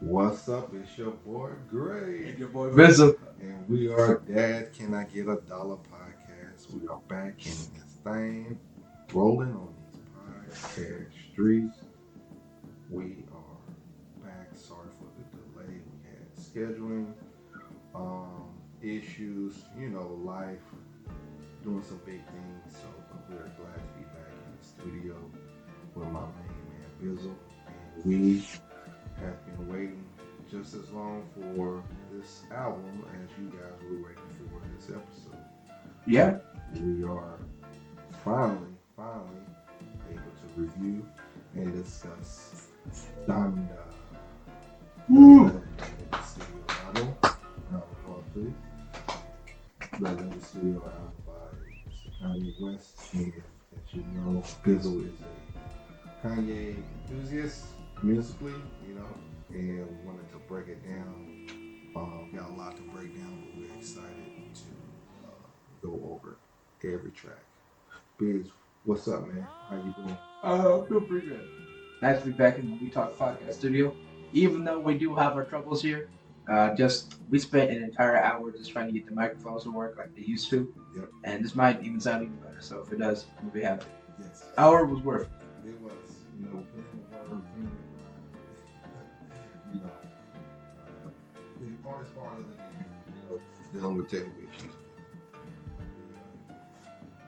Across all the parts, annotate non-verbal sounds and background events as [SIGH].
What's up? It's your boy Gray. And Your boy Vincent. And we are Dad Can I Get a Dollar podcast. We are back in this thing, rolling on these podcast streets. We are back. Sorry for the delay. We had scheduling um, issues, you know, life, doing some big things. So we're glad to be back in the studio with my main man Bizzle. And we have been waiting just as long for this album as you guys were waiting for this episode. Yeah. We are finally, finally able to review and discuss Donda. Woo! Studio album. Of applause, please. The studio album by Kanye West. And as you know, Bizzle is a Kanye enthusiast musically, you know, and we wanted to break it down. Um, got a lot to break down, but we're excited to uh, go over every track. Biz, what's up, man? How you doing? Uh, I feel pretty good. Nice to be back in the We Talk podcast studio. Even though we do have our troubles here, uh, just we spent an entire hour just trying to get the microphones to work like they used to. Yep. And this might even sound even better. So if it does, we'll be happy. Yes. Hour was worth. it. It was, you know, hardest part of the game, you know, dealing with technical issues.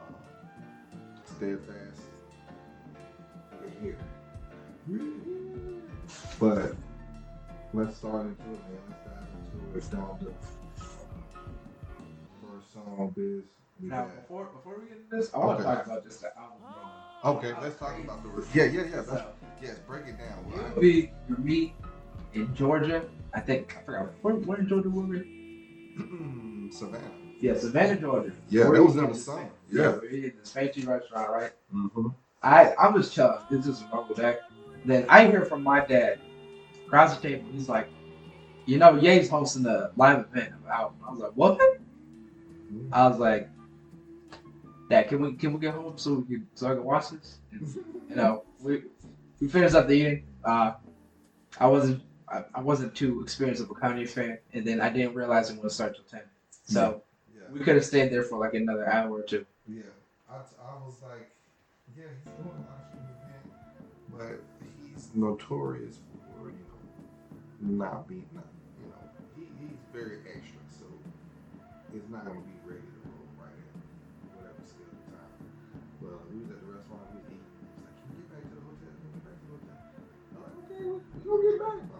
Uh, steadfast. We're here. But let's start into it, man. Let's dive into it. Down to first song, biz. We Now, got- before before we get into this, I want to Okay. talk about just the album. bro. Okay, let's talk about the. Yeah, yeah, yeah. So, yes, break it down. it would be your meet in Georgia. I think I forgot where, where in Georgia were we? Savannah. Yeah, Savannah, Georgia. Yeah, Where that was in the summer. Yeah. we did the fancy restaurant, right? Mm-hmm. I I'm just chilling. This is a normal day. Then I hear from my dad across the table. He's like, you know, Ye's hosting a live event. I was like, what? I was like, Dad, can we can we get home so we can so I can watch this? And, you know, we we finished up the eating. Uh, I wasn't I, I wasn't too experienced of a Kanye fan, and then I didn't realize it would start till ten. So Yeah. we could have stayed there for like another hour or two. Yeah. I, I was like, yeah, he's doing a live stream event, but he's notorious for, you know, not being, not, you know, he, he's very extra, so it's not going to be ready to roll right at whatever scheduled time. Well, we was at the restaurant, we was eating. He was like, can we get back to the hotel? Can we get back to the hotel? I'm like, okay, we, we going to get back.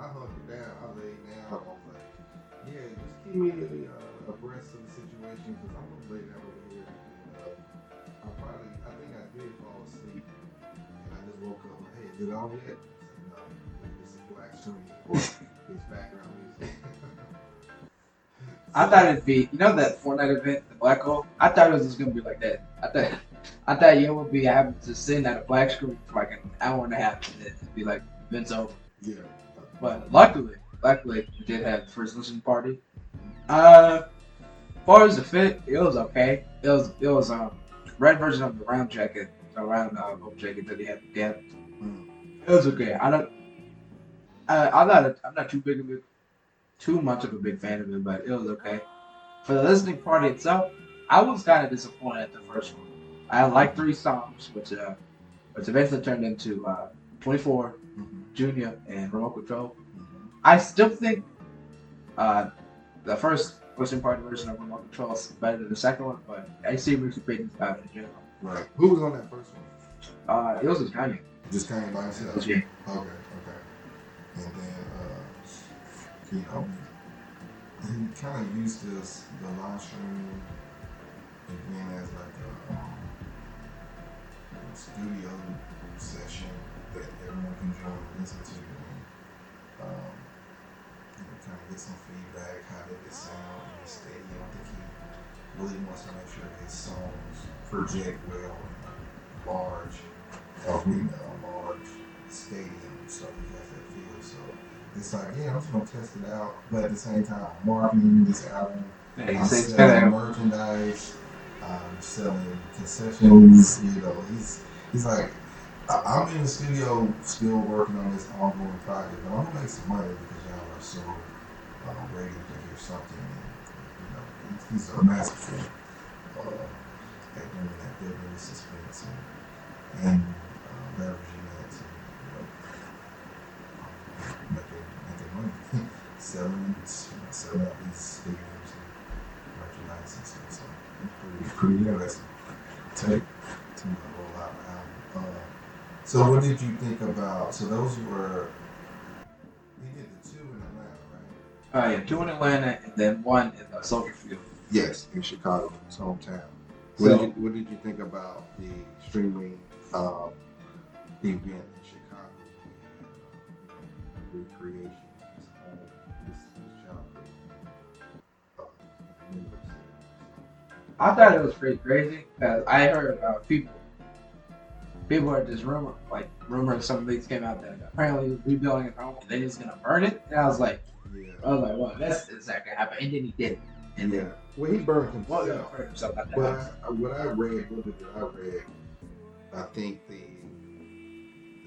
I hunkered down. I laid down. I was like, yeah, just keep me uh, abreast of the situation because I'm gonna lay down over here. And, uh, I probably, I think I did fall asleep, and I just woke up like, hey, is it on yet? No, it's a black screen or it's background music. I thought it'd be, you know, that Fortnite event, the Black Hole. I thought it was just gonna be like that. I thought, I thought you would be having to sit at a black screen for like an hour and a half, and it'd be like events over. yeah. But luckily, luckily, we did have the first listening party. Uh, as far as the fit, it was okay. It was, it was um, red version of the round jacket, the round uh, jacket that he had. Yeah, Mm. it was okay. I don't. Uh, I'm not. A, I'm not too big of a, too much of a big fan of it, but it was okay. For the listening party itself, I was kind of disappointed at the first one. I had like three songs, which uh, which eventually turned into uh, 24, Junior, and Remote Control. Mhm. I still think uh, the first listening party version of Remote Control is better than the second one, but I see mixed opinions about in general. Right. Who was on that first one? Uh, it was just Kanye. Just came by himself. Yeah. Okay, okay. And then, uh, you know, he kind of used this, the live stream again as like studio session that everyone can join and listen to. And, um, you know, kind of get some feedback, how did it sound in the stadium. I think he really wants to make sure his songs project well in a large arena, a large stadium, so he has that feel. So it's like, yeah, I'm just gonna test it out, but at the same time, I'm marketing this album. I'm selling merchandise, I'm selling concessions. You know, he's he's like, I'm in the studio still working on this ongoing project, but I'm gonna make some money because y'all are so uh, ready to hear something. And, you know, he's a masterful uh, at doing that building the suspense and, and uh, leveraging that to you know, making making money, [LAUGHS] selling you know, selling out these and merchandise and stuff. So it's pretty pretty interesting. Take to roll out album. Uh, so what did you think about? So those were he did the two in Atlanta, right? Uh, yeah, two in Atlanta and then one in the Soldier Field. Yes, in Chicago, his hometown. What, So- did you, what did you think about the streaming um, event in Chicago? Recreation, I thought it was pretty crazy because I heard uh, people, people are just rumor, like rumors. Some leaks came out that apparently he was rebuilding his home and then he was gonna burn it. And I was like, Yeah. I was like, well, that's is that gonna happen? And then he did. it. And yeah. then Well, he burned well, himself. he hurt himself at that. But house. I, what I read, what did I read? I think the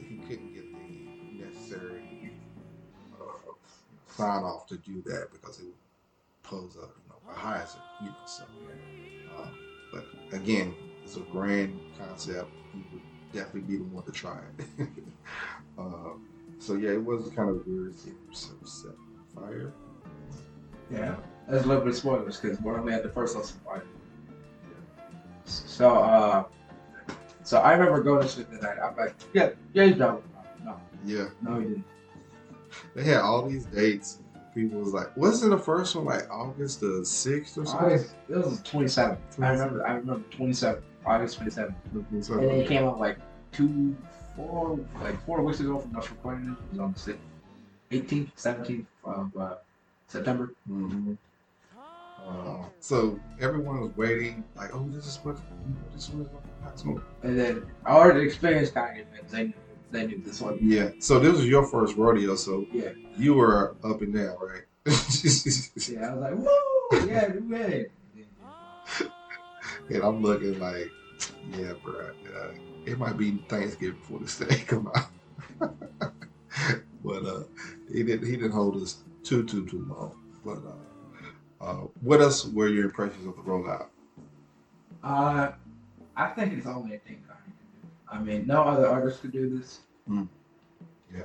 he couldn't get the necessary uh, sign off to do that because it would pose a you know a hazard, you know. So, um, but again, it's a grand concept. He would definitely be the one to try it. uh, [LAUGHS] so yeah, it was kind of weird. set fire. Yeah, that's a little bit of spoilers because we're only at the first lesson part. So, uh, so I remember going to sleep that night. I'm like, yeah, yeah, he's driving. No, Yeah. no, he didn't. They had all these dates. People was like, wasn't the first one like August the sixth or something? August, it was 27th. I remember, I remember 27th, August 27th. And then it came out like two, four, like four weeks ago from us recording it. It was on the 6th, 18th, 17th of uh, September. Mhm. Uh, so everyone was waiting, like, oh, this is what this one is what And then I already experienced Kanye fans. They knew, they knew this one. Yeah. So this was your first rodeo, so Yeah. you were up and down, right? [LAUGHS] Yeah, I was like, woo, yeah, ready. [LAUGHS] and I'm looking like, yeah, bro. Uh, it might be Thanksgiving before this [LAUGHS] thing come out. but uh, he didn't. He didn't hold us too too too long. But uh, uh, what else were your impressions of the rollout? Uh, I think it's only a thing Kanye can do. I mean, no other artist could do this. Mm. Yeah.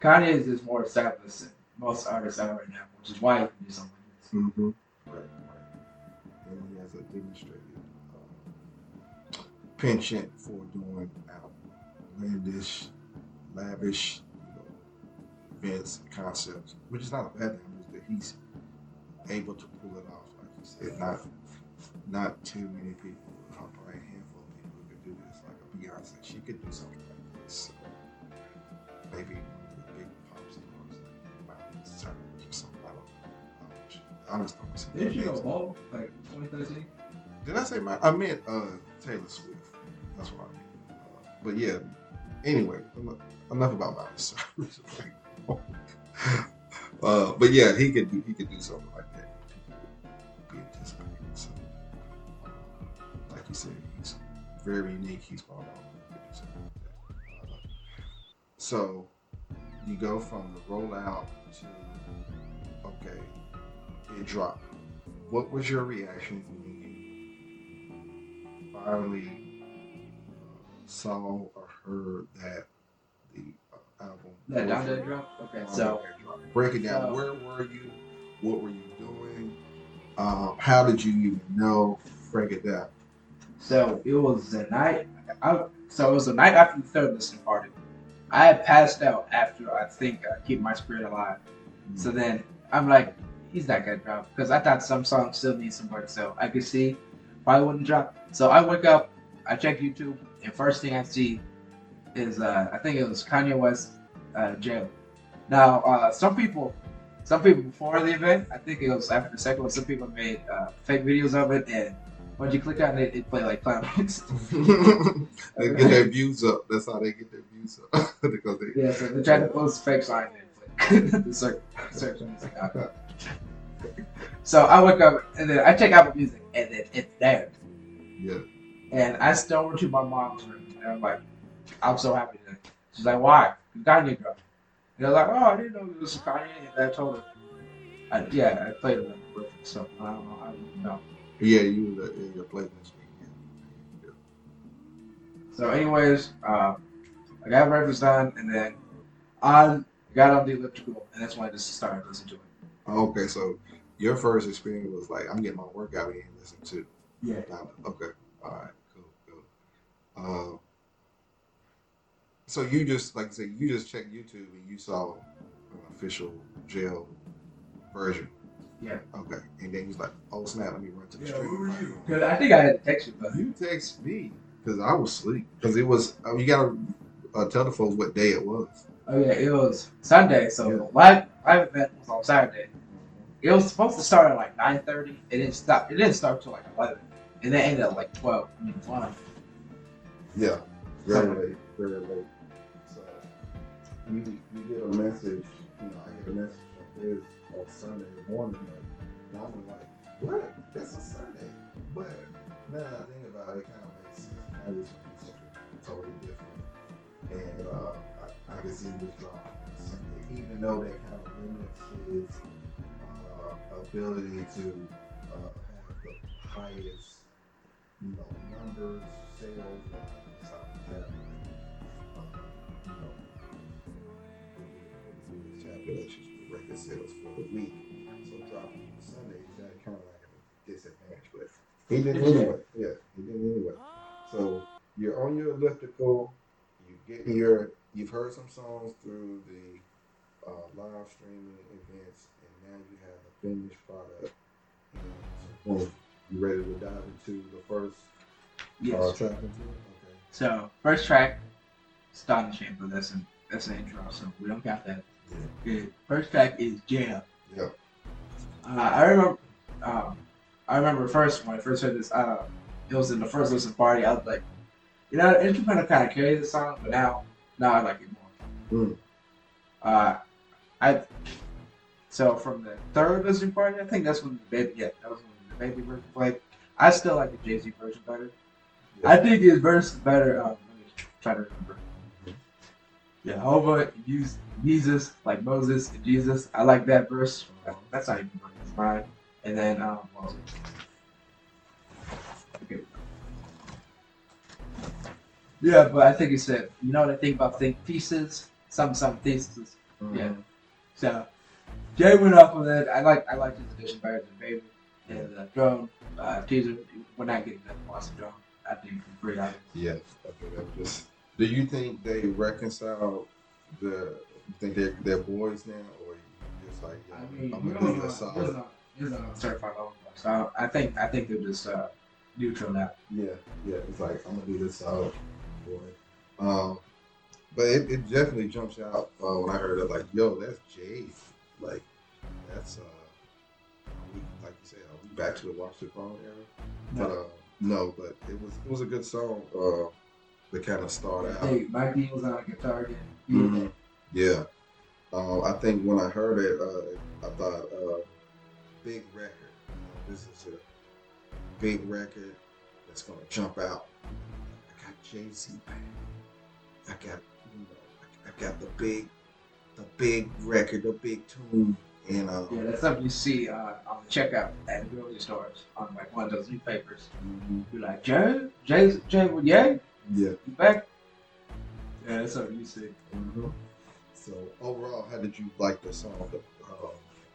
Kanye is just more established than most artists out right now, which is why he can do something like this. Mm-hmm. Right, right. And he has a demonstrated uh, penchant for doing outlandish, lavish you know, events, concepts, which is not a bad thing. It's that he's able to pull it off, like you said. Not, not too many people, Beyonce, she could do something like this. Maybe the big pop stars like Miley Cyrus or something. I don't know. I just don't see you names. go bald like 2013? Did I say my? I meant uh, Taylor Swift. That's what I meant. Uh, but yeah. Anyway, enough, about Miley Cyrus. [LAUGHS] uh, but yeah, he could do he could do something like that. Be anticipated. So, uh, like you said, very unique. He's spot on. He could do something like. Uh, so you go from the rollout to okay, it dropped. What was your reaction when you finally uh, saw or heard that the uh, album? That was- down there drop? Okay, so dropped? break it down. so- Where were you? What were you doing? Um, how did you even know? Break it down. So it was the night. I, so it was the night after the third listening party. I had passed out after I think I keep my spirit alive. So then I'm like, he's not gonna drop because I thought some songs still need some work. So I could see probably wouldn't drop. So I wake up, I check YouTube, and first thing I see is uh, I think it was Kanye West uh, jail. Now uh, some people, some people before the event, I think it was after the second one, some people made uh, fake videos of it, and when you click on it, it play like clown music. [LAUGHS] they get their views up. That's how they get their views up [LAUGHS] because they. Yeah, so they tried to post fake sign like, [LAUGHS] the search search music. So I wake up and then I check Apple Music and then it's there. Yeah. And I stumble to my mom's room and I'm like, I'm so happy today. She's like, why? Kanye dropped. And I was like, oh, I didn't know it was Kanye. And I told her, I, yeah, I played it with it, so I don't know. I don't know. Yeah, you was in your playlist. Yeah. So, anyways, uh, I got breakfast done, and then I got on the elliptical, and that's when I just started listening to it. Okay, so your first experience was like, I'm getting my workout in and listen to. Yeah. Okay. All right. Cool. Cool. Uh, so you just like I said, you just checked YouTube and you saw an official jail version. Yeah. Okay. And then he's like, "Oh snap! Let me run to the Yeah, street." who were you? Because I think I had to text you, but You text me because I was asleep because it was. Uh, you gotta uh, tell the folks what day it was. oh yeah, it was Sunday, so Yeah. live live event was on Saturday. It was supposed to start at like nine thirty. It didn't stop. It didn't start till like eleven, and then ended at like twelve. I mean, one. Yeah. Very [LAUGHS] late. Very late. So you you get a message. You know, I get a message like this on Sunday morning, And I'm like, what? That's a Sunday. But now that I think about it, it kind of makes sense. I was totally different, and uh, I, I can see this on Sunday, even though that kind of limits his uh, ability to uh, have the highest, you know, numbers, sales, and stuff like that. Record sales for the week. So dropping on Sunday, he's at kind of like a disadvantage, but he did anyway. Yeah, he did anyway. So you're on your elliptical, you get your, you've heard some songs through the uh, live streaming events, and now you have a finished product. And so, boom, you ready to dive into the first Yes. uh, track it? So first track, astonishing, but that's an that's an intro, so we don't count that. Good. First track is Jam. Yeah. Uh, I remember, um, I remember first when I first heard this. Uh, it was in the first listen party. I was like, you know, the instrumental kind of carries the song, but now, now I like it more. Mm. Uh, I so from the third listening party, I think that's when the baby, yeah, that was when the baby version played. I still like the Jay Z version better. I think his verse is better. Um, let me try to remember. Jehovah used Jesus like Moses and Jesus. I like that verse. That's not even mine. And then um, it? Okay. Yeah, but I think it said, you know what I think about think pieces? Some some thesis. Mhm. Yeah. So Jay went off with it. I like I like his edition better than Baby. And the drone uh, teaser. We're not getting that awesome drone. I think it's great. Yeah, I think that just. Do you think they reconcile the? Think they're they're boys now, or just like yeah, I mean, I'm gonna don't do know. this There's solid? no, there's no certified lover. So I think I think they're just uh, neutral now. Yeah, yeah. It's like I'm gonna do this solid, boy. Um, but it, it definitely jumps out uh, when I heard it. Like, yo, that's Jay. Like, that's uh, we, like you said, are we back to the Watch the Throne era? But uh, no, but it was it was a good song. Uh, to kind of start out. Hey, Mikey was on a guitar again. Mhm. Yeah. Um, I think when I heard it, uh, I thought, uh, big record. This is a big record that's gonna jump out. I got Jay Z back. I got, you know, I got the big, the big record, the big tune, and uh, Yeah, that's something you see uh, on the checkout at the grocery stores on like one of those newspapers. mhm, You're like, Jay, Jay, Jay, yeah, yeah. you back? Yeah, that's something you see. mhm. So overall, how did you like the song? Uh,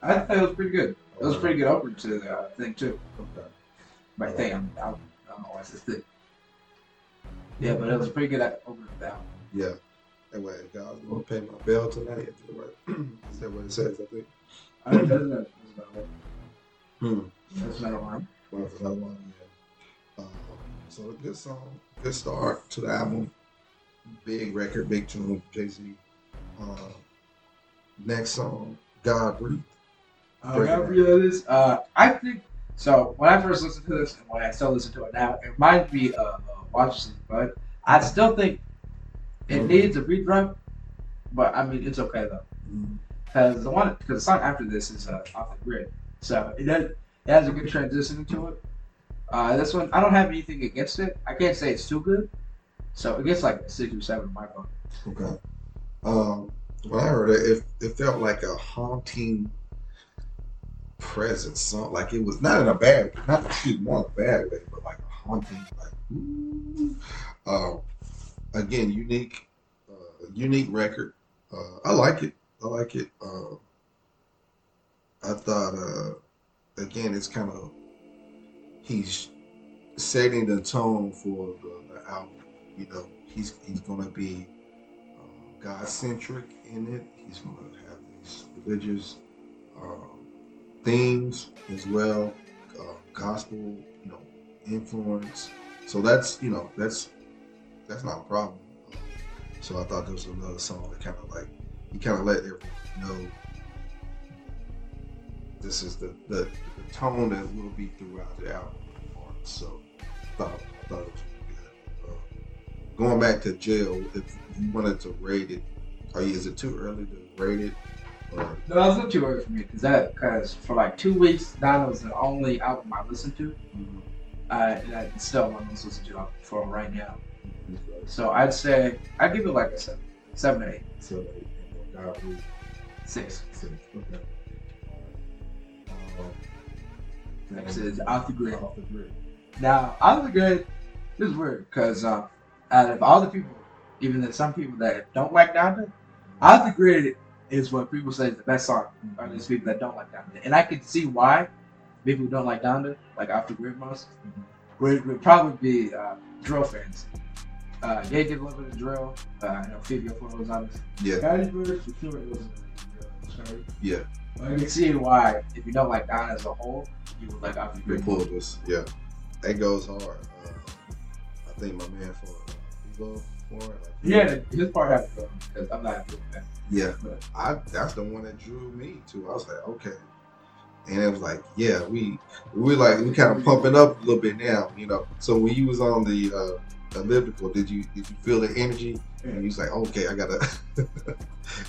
I thought it was pretty good. It was a pretty good opener to the uh, thing too. Okay. My thing, I'm, I don't I don't know why it's this thing. Yeah, but it was a pretty good opener to the album. Yeah. Anyway, God's gonna pay my bill tonight. Is that what, is that what it says? I think. I mean, doesn't that, doesn't that? Hmm. That's another one. Well, that's another one. Yeah. Um, so a good song, good start to the album. Big record, big tune, Jay Z. Um, next song, God Breathe. Uh, Gabriel is, uh, I think, so when I first listened to this and when I still listen to it now, it reminds me of uh, Watch but I still think it Mhm. needs a beat drum, but I mean, it's okay though. Because the one, because the song after this is uh, off the grid, so it does, it has a good transition into it. Uh, this one, I don't have anything against it. I can't say it's too good, So it gets like six or seven my phone. Okay. Um, when I heard it, it, it felt like a haunting presence. So, like it was not in a bad, not excuse me, not a bad way, but like a haunting. Like, ooh. Um, again, unique, uh, unique record. Uh, I like it. I like it. Uh, I thought, uh, again, it's kind of he's setting the tone for the, the album. You know, he's he's gonna be um, God centric in it. He's gonna have these religious um, themes as well, uh, gospel, you know, influence. So that's you know that's that's not a problem. So I thought there was another song that kind of like he kind of let everyone know this is the, the, the tone that will be throughout the album. So thought, thought it was good. Uh, going back to jail, if you wanted to rate it, are you, is it too early to rate it? Or, No, that's not too early for me because that because for like two weeks, that was the only album I listened to. Uh, and I still want to listen to it for right now. So I'd say I'd give it like a seven, seven or eight, So, God, we- six. six. Okay. Um, Like I off the grid. Off the grid. Now, off the grid, this is weird because uh, out of all the people, even there's some people that don't like Donda, off the grid is what people say is the best song. Or there's people that don't like Donda, and I can see why people who don't like Donda like off the grid most. Would, would probably be uh, drill fans. Uh, they did a little bit of drill. Uh, I know Fivio Foreign was on this. Yeah, Guys, for sure it was a drill. I can see why if you don't like Donda as a whole, you would like off the They grid. pulled this. Yeah, that goes hard. Uh, I think my man for uh, for it. Like, Yeah, his part had to go because I'm not that. yeah. But I that's the one that drew me to. I was like, okay, and it was like, yeah, we we like we kind of pumping up a little bit now, you know. So when you was on the uh, elliptical, did you did you feel the energy? And you was like, okay, I gotta. [LAUGHS]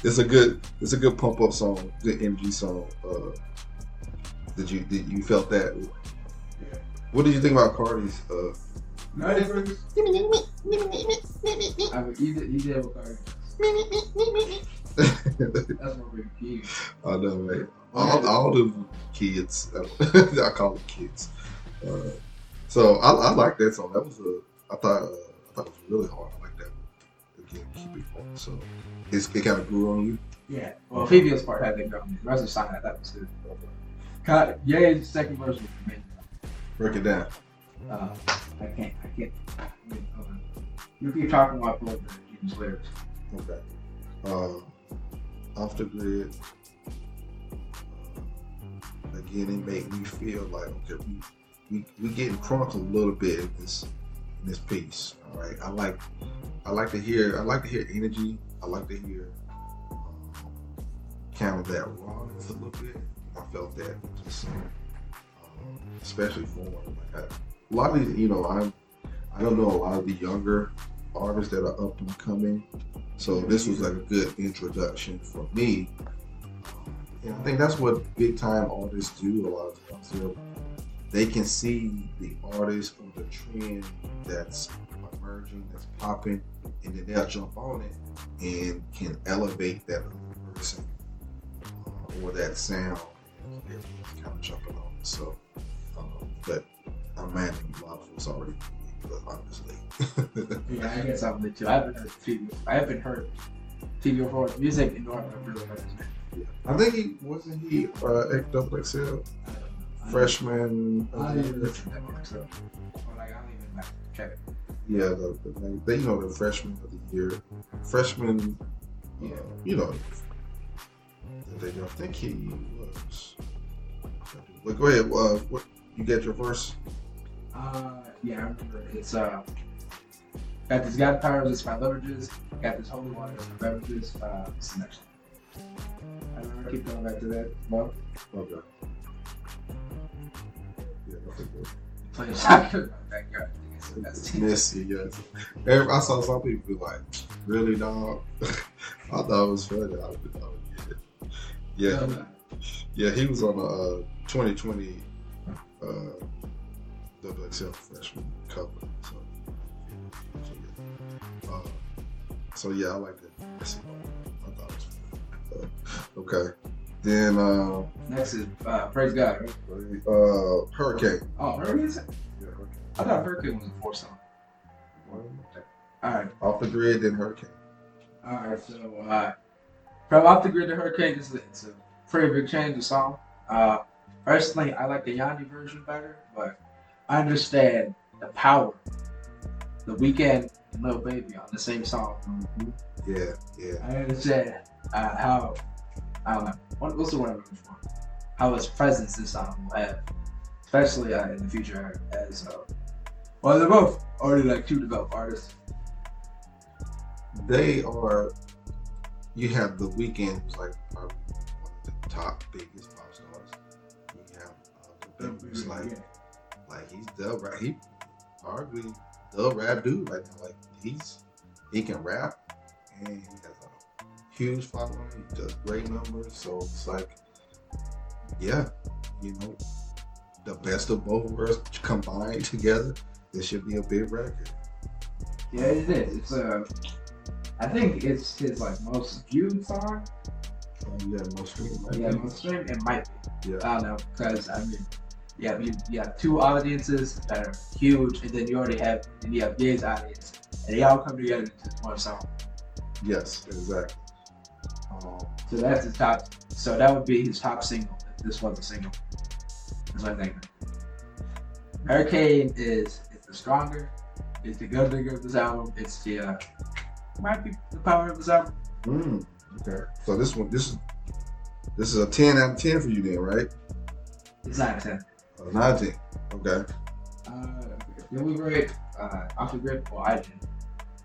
it's a good it's a good pump up song, good energy song. Uh, did you did you felt that? Yeah. What did you think about Carti's? Uh, no difference. I mean, he did, he did what Cardi. [LAUGHS] That's what we're key. I know, man. All, all the kids, [LAUGHS] I call them kids. Uh, so I, I like that song. That was a, I thought, uh, I thought it was really hard. I like that. Again, keep it going. So it's, it kind of grew on you. Yeah. Well, previous part had to go. The rest of the song I thought was good. Cut. Ye's second verse was amazing. Break it down. Uh, I can't. I can't. I mean, hold. You keep talking about both the Jews lyrics. Okay. Uh, off the grid. Uh, again, it made me feel like okay, we we we getting crunk a little bit in this in this piece. All right. I like I like to hear I like to hear energy. I like to hear um, kind of that rawness a little bit. I felt that just um, especially for like I, a lot of these, you know I'm I don't know a lot of the younger artists that are up and coming. So this was like a good introduction for me. And I think that's what big time artists do a lot of times. They're- They can see the artist or the trend that's emerging, that's popping, and then they'll jump on it and can elevate that other person uh, or that sound. Everyone's kind of jumping on it. So, um, but I'm mad a lot of us already, but honestly. [LAUGHS] Yeah, I guess I'm with you. I haven't heard TV. I haven't heard Fivio Foreign music in North his name. I think he wasn't he uh, X double XL I don't know. freshman. I don't even listen to that one, so. Like, I don't even like check it. Yeah, the, the they you know the freshman of the year, freshman. Uh, you know, they don't think he was. But go ahead. Uh, what you get your verse? Uh, yeah, I remember. It's uh, got this God powers, it's my leverages. Got this holy water, it's my beverages. Uh, it's the next one. I remember. Keep going back to that. Well, Okay. Yeah, [LAUGHS] I think it- play soccer. Backyard. I think it's the best. Messi, yes. I saw some people be like, "Really, dog?" [LAUGHS] I thought it was funny. I would, I would get it. Yeah, Yeah, he was on the uh, 2020 uh, WXL freshman cover. So, so yeah. so yeah, I like that. I thought it was fun. Uh, okay. Then uh, Next is uh, Praise God. right? uh, Hurricane. Oh, Hurricane? Yeah, Hurricane. I thought Hurricane was a four song. All right. Off the grid, then Hurricane. All right, so uh, from Off the Grid to Hurricane, is it's a pretty big change of song. Uh, personally, I like the Yanni version better, but I understand the power. The Weeknd and Lil Baby on the same song. Yeah, yeah. I understand uh, how I don't know what, what's the word I'm looking for? How his presence this song will have, especially uh, in the future as uh, well. They're both already like two developed artists. They are. You have the Weeknd, like probably one of the top biggest pop stars. You have uh, the Baby's like, like he's the rap. He arguably the rap dude right now. Like he's he can rap and he has huge following. He does great numbers. So it's like, yeah, you know, the best of both worlds combined together. This should be a big record. Yeah, it is. It's uh, I think it's his like most viewed song. Um, yeah, most. Right? Yeah, most streamed. It might be. Yeah. I don't know because I mean, yeah, you, you have two audiences that are huge, and then you already have and you have Ye's audience, and they all come together into one song. Yes, exactly. Um, So that's his top. So that would be his top single. If this was a single. That's what I think. Hurricane is it's the stronger. It's the good thing of this album. It's the uh, might be the power of this album. mm, okay. So this one, this is this is a ten out of ten for you then, right? It's not a ten. Nine out of ten. Okay. Uh, then we rate uh, off the grid. Well, I did.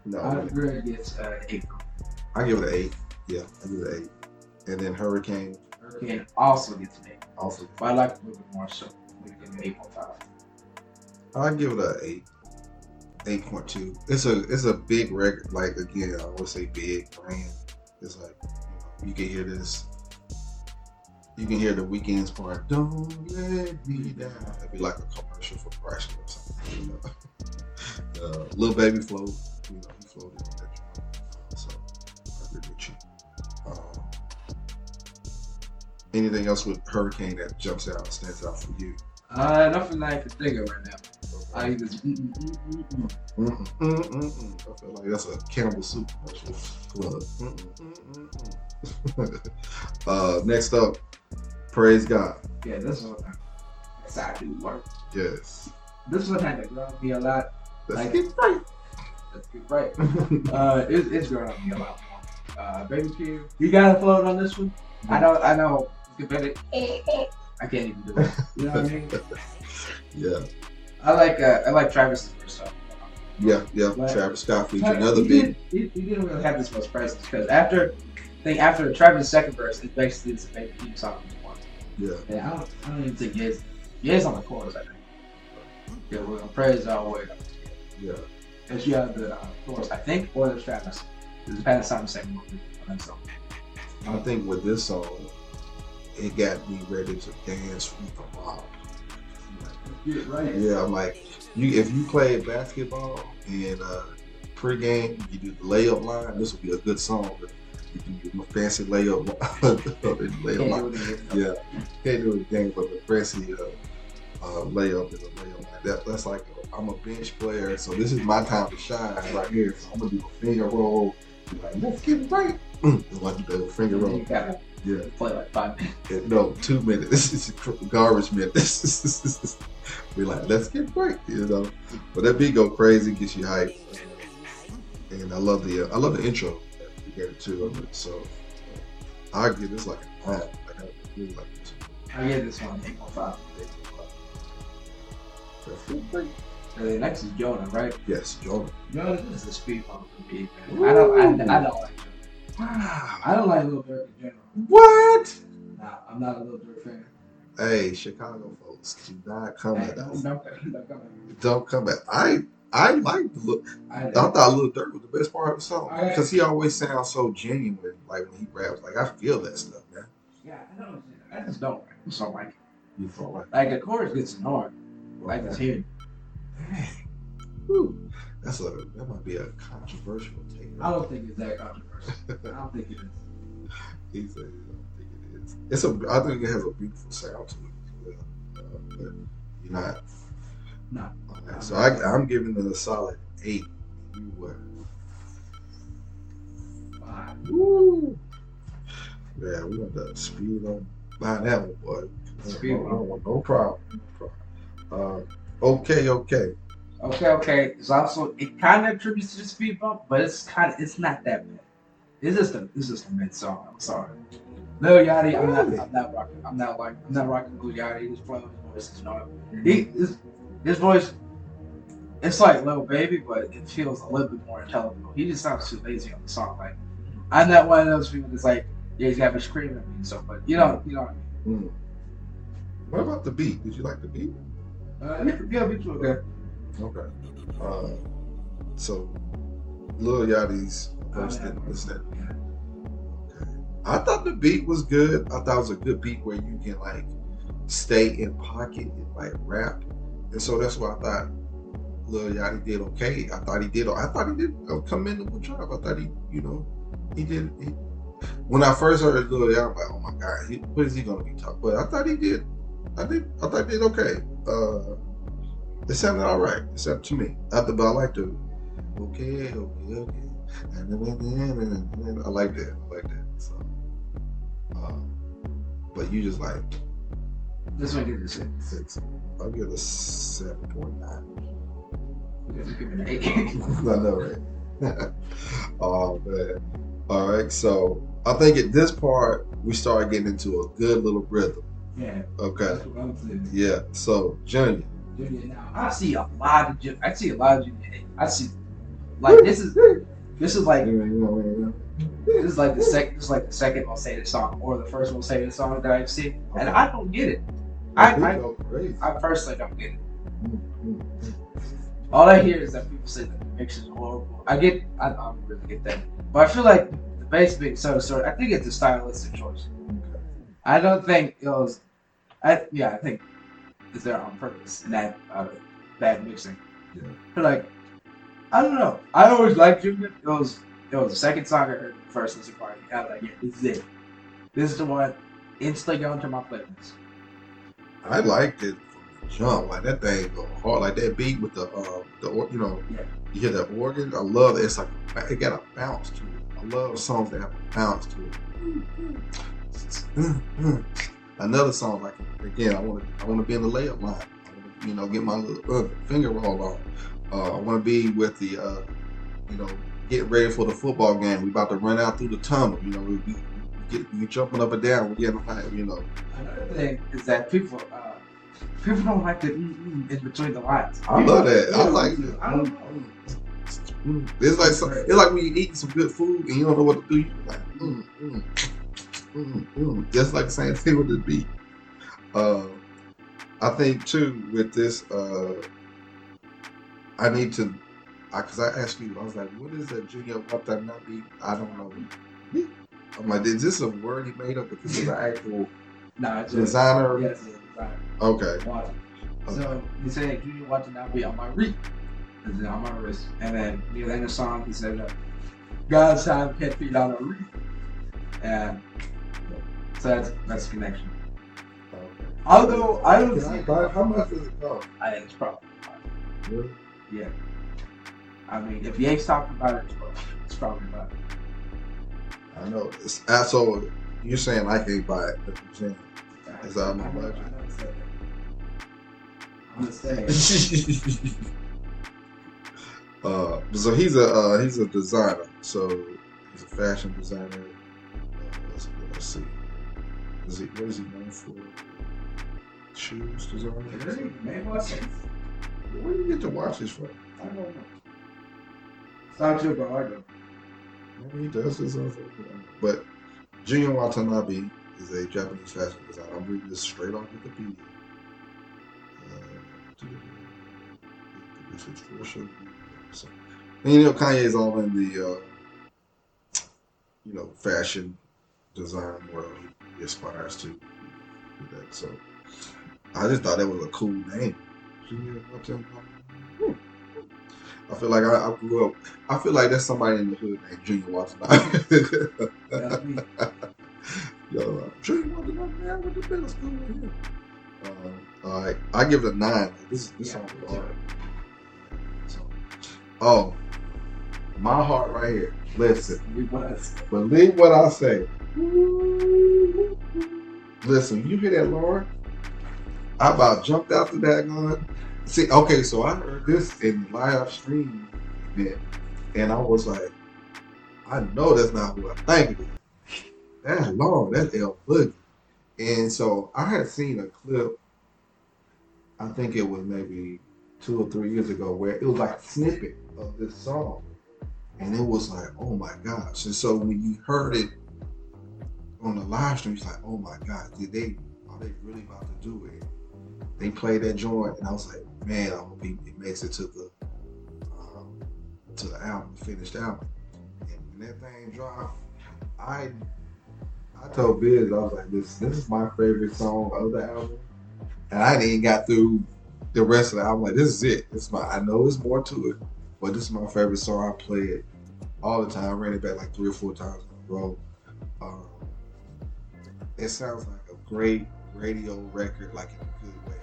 No, Off the grid gets uh, eight. I give it an eight. Yeah, I it an eight. And then Hurricane Hurricane also gets an eight. also. But I like a little bit more, so we it eight point five. I give it an eight. Eight point two. It's a it's a big record. Like again, I would say big brand. It's like you, can hear this. You can hear the Weeknd's part. Don't let me down. It'd be like a commercial for Chrysler or something. You know, [LAUGHS] uh, Lil Baby flow. You know, he flowed anything else with Hurricane that jumps out, stands out for you? Uh, nothing I can think of right now. I just mm, mm, mm, mm, mm. Mm-mm, mm-mm, mm-mm. I feel like that's a cannibal soup mm-mm. [LAUGHS] uh, next up, praise God. yeah, this one. That's how I do work. Yes, This one had to grow me a lot. let's Like- get right. That's good, right? Uh, it's, it's growing on me a lot more. Uh, Baby Keem, you got to float on this one. I know, I know. You can bet it. I can't even do it. You know what I mean? [LAUGHS] yeah, I like, uh, I like Travis' first song. yeah, yeah. Travis Scott feature Travis- another he big. He, he didn't really have this much presence because after, I think after Travis' second verse, it's basically it's a Baby Keem song. Yeah, Yeah, I don't, I don't even think Ye's, Ye's on the chorus, I think. Yeah, we're gonna praise our way. yeah. You have the uh, chorus, I think, or the Travis. It's kind of sound the same movie on that song. I think with this song, it got me ready to dance with the mob. Yeah, right. Yeah, I'm like, you if you play basketball and uh, pregame, you do the layup line. This would be a good song. But you can do a fancy layup, [LAUGHS] layup line. Yeah, can't do anything but the fancy uh, uh, layup and a layup like that. That's like I'm a bench player, so this is my time to shine right here. So I'm gonna do a finger roll. Like, let's get it right. [CLEARS THROAT] Do the finger roll. Yeah, play like five minutes. no, two minutes. [LAUGHS] This is garbage minutes. [LAUGHS] Be like, let's get right, you know. But that beat go crazy, gets you hyped. And I love the uh, I love the intro that we get to of it. So uh, I give this like a nine. Like I really like this. I give this one 8.5. That's it, right? And then next is Jonah, right? Yes, Jordan. Jonah is a speed bump for me. man. I don't, I, I don't like Jonah. Wow. I don't like Lil Durk in. What? Nah, I'm not a Lil Durk fan. Hey, Chicago folks, do not come Hey, at don't, us. don't, don't come at me. Don't come at. I I like the look. I, I thought Lil Durk was the best part of the song because he always sounds so genuine, like when he raps. Like I feel that stuff, man. yeah, I don't. I just don't. I just don't like it. You feel like Like the chorus gets annoying. Like it's here. Whew. That's a that might be a controversial take. I don't think it's that controversial. I don't think it is. He said, "I don't think it is." It's a. I think it has a beautiful sound to it. as well. Uh, but you're not. No. Okay, so I, I'm giving it a solid eight. You what? Five. Woo! Yeah, we got to speed on by that one, boy. Speed no, no problem. No problem. Uh, okay, okay. Okay, okay. It's also it kind of attributes to the speed bump, but it's kind of it's not that bad. It's just a it's just a mid song. I'm sorry. Lil Yachty, I'm not I'm not rocking. I'm not like I'm not rocking Lil Yachty. His flow, his voice is not. He his, his voice. It's like Lil Baby, but it feels a little bit more intelligible. He just sounds too lazy on the song. Like I'm not one of those people that's like, yeah, he's got me screaming at me and stuff. But you know, you know. What I mean. Mm. What about the beat? Did you like the beat? Uh, yeah, be too okay. Okay. Uh, so, Lil Yachty's didn't listen. Okay. I thought the beat was good. I thought it was a good beat where you can like stay in pocket and like rap, and so that's why I thought Lil Yachty did okay. I thought he did. I thought he did a commendable job. I thought he, you know, he did. He, when I first heard Lil Yachty, I'm like, oh my god, he, what is he gonna be talking? But I thought he did. I did. I thought he did okay. Uh, it sounded all right. It sounded to me. I, but I like the okay, okay, okay. I like that. I like that. So, um, but you just like This one did the six. six. I'll give it a seven point nine. Give it an eight. [LAUGHS] I know, right? [LAUGHS] oh man. All right. So I think at this part we start getting into a good little rhythm. yeah, Okay. that's what I'm. Yeah. So Junya. Junya now. I see a lot of Junya. I see a lot of Junya. I see like this is this is like this is like the second this is like the second most hated song or the first most hated song that I've seen, and I don't get it. I I, crazy. I personally don't get it. All I hear is that people say that the mix is horrible. I get I, I don't really get that, but I feel like the bass being so sort. I think it's a stylistic choice. I don't think it was. I yeah, I think it's there on purpose and that uh, bad mixing. Yeah. But like, I don't know. I always liked Junya. It was it was the second song I heard first listen party. I was like, yeah, this is it. This is the one. Instantly going to my playlist. I liked it from the jump. Like that thing go hard. Like that beat with the um the you know Yeah. you hear that organ. I love it. It's like it got a bounce to it. I love songs that have a bounce to it. Another song like again, I want to I want to be in the layup line. To you know get my little uh, finger roll on. Uh, I want to be with the uh, you know getting ready for the football game. We about to run out through the tunnel. You know we, we get we jumping up and down. We getting high. You know. Another thing is that people uh, people don't like mm, mm, in between the lines. I love that. I like it. I don't know. Mm. It's like some, it's like when you're eating some good food and you don't know what to do. You're like, mm, mm, mm, mm. Just like the same thing with the beat. Uh, I think too with this, uh, I need to, because I, asked you, I was like, what is that Junya Watanabe? I don't know. I'm like, is this a word he made up? If this is an actual No, it's designer? yes, it's a designer. Okay. Watch. So he said, "Junya that be on my wrist, and then on my wrist." And then near the end of the song, he said, uh, "God's time can't be on a wreath." And so that's that's the connection. Although I don't see, how much does it cost? I think it's probably Really? Yeah. I mean, if Yankees talking about it, it's probably, it's probably about it. I know. It's, uh, so you're saying I can't buy it? What you're saying. It's out of my budget. I know it's that. I'm just saying. [LAUGHS] uh, so he's a uh, he's a designer. So he's a fashion designer. Uh, let's, let's see. Is he what is he known for? Shoes designer. Really? It? Where do you get to watch this from? I don't know. It's not your bro. Maybe he does his own thing. But Junya Watanabe is a Japanese fashion designer. I'm reading this straight off Wikipedia. Uh, this is for. So, and you know, Kanye's all in the, uh, you know, fashion design world. He aspires to do that. So, I just thought that was a cool name. Junior. I feel like I, I grew up. I feel like that's somebody in the hood named Junior Watson. [LAUGHS] Yo, uh, Junior Watson, man, with the middle school right here. Uh, all right, I give it a nine. This is this Yeah, song is hard. So, oh, my heart right here. Listen. We was. Believe what I say. Listen, you hear that, Lauren? I about jumped out the daggone. See, okay, so I heard this in live stream event, and I was like, I know that's not who I think it is. That's Lauryn, that's L Boogie. And so I had seen a clip, I think it was maybe two or three years ago, where it was like a snippet of this song. And it was like, oh my gosh. And so when you heard it on the live stream, it's like, oh my God, did they are they really about to do it? They played that joint and I was like, man, I hope he, he makes it to the um, to the album, finished album. And when that thing dropped, I I told Biz, I was like, this this is my favorite song of the album. And I didn't got through the rest of the album. Like, this is it. This is my I know it's more to it, but this is my favorite song. I play it all the time. I ran it back like three or four times in a row. Um, it sounds like a great radio record, like in a good way.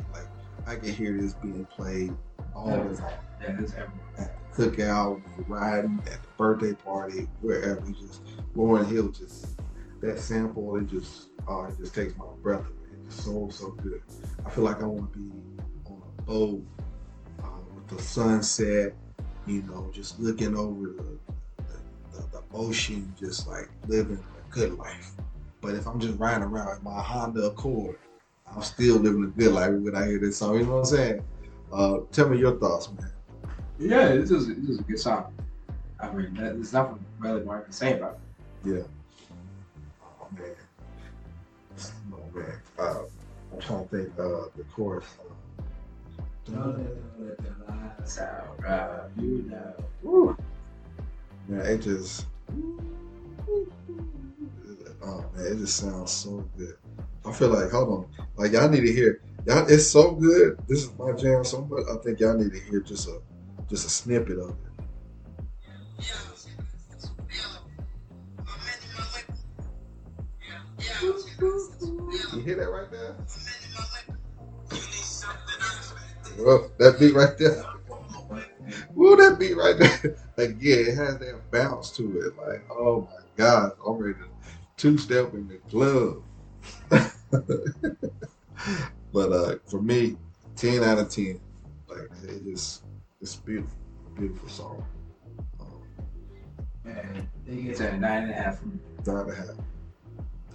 I can hear this being played all the time it's everywhere. at the cookout, riding at the birthday party, wherever. Just Lauryn Hill just that sample. It just oh, it just takes my breath away. It's so so good. I feel like I want to be on a boat um, with the sunset. You know, just looking over the, the, the, the ocean, just like living a good life. But if I'm just riding around in my Honda Accord, I'm still living a good life when I hear this song. You know what I'm saying? Uh, tell me your thoughts, man. Yeah, it's just, it's just a good song. I mean, that, there's nothing really more I can say about it. Yeah. Oh man. Oh man. Uh, I'm trying to think uh the chorus. Don't let the lights out, right? You know. Woo. Man, it just oh man, it just sounds so good. I feel like hold on. Like y'all need to hear y'all it's so good. This is my jam so much. I think y'all need to hear just a just a snippet of it. You hear that right there? Well, that beat right there. Woo, that beat right there. [LAUGHS] Like, yeah, it has that bounce to it. Like, oh my God, I'm ready to two step in the club. [LAUGHS] [LAUGHS] but uh, for me, 10 out of 10. Like, it just, it's beautiful. Beautiful song. Um, And they get to a nine and a half from nine and a half.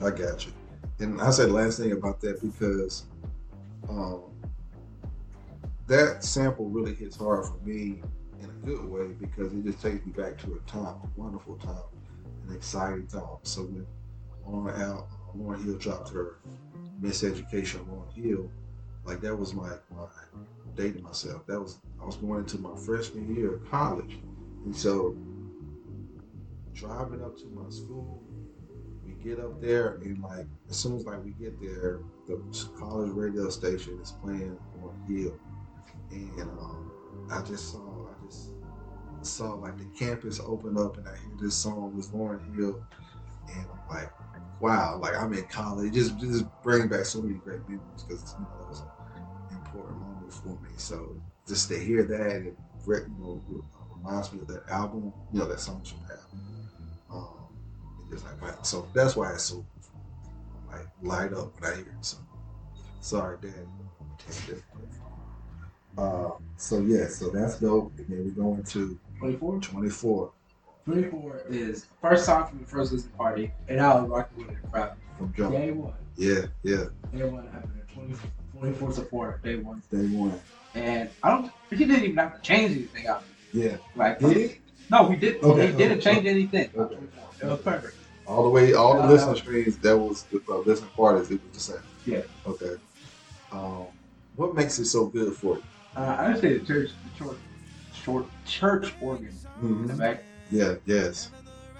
I got you. And I said last thing about that because um, that sample really hits hard for me in a good way because it just takes me back to a time, a wonderful time, an exciting time. So when Lauryn out, Lauryn Hill dropped her Miseducation of Lauryn Hill, like that was my, my dating myself. That was I was going into my freshman year of college, and so driving up to my school we get up there and like as soon as like we get there, the college radio station is playing Lauryn Hill, and um, I just saw I just saw like the campus open up and I hear this song was Lauryn Hill, and I'm like, wow, like I'm in college. Just just bring back so many great memories because you know that was an important moment for me. So just to hear that it you know, reminds me of that album, you know, that song should have. Um, it's like wow. so that's why it's so like light up when I hear it. So sorry, Dad. Uh, so yeah, so that's dope. And then we're going to 24. 24 24 is first song from the first listen party, and I was rocking with it from from Jump. day one. Yeah, yeah, Day one 20, 24 support day one. day one. And I don't, he didn't even have to change anything out. Yeah, Like, did he? no, he didn't. Okay, He didn't change anything. okay. It was perfect. All the way, all the Uh, listening streams. That was the uh, listening parties. It was the same. Yeah. Okay. Um, what makes it so good for you? Uh, I would say the church, the short, short church organ in the back. Yeah. Yes.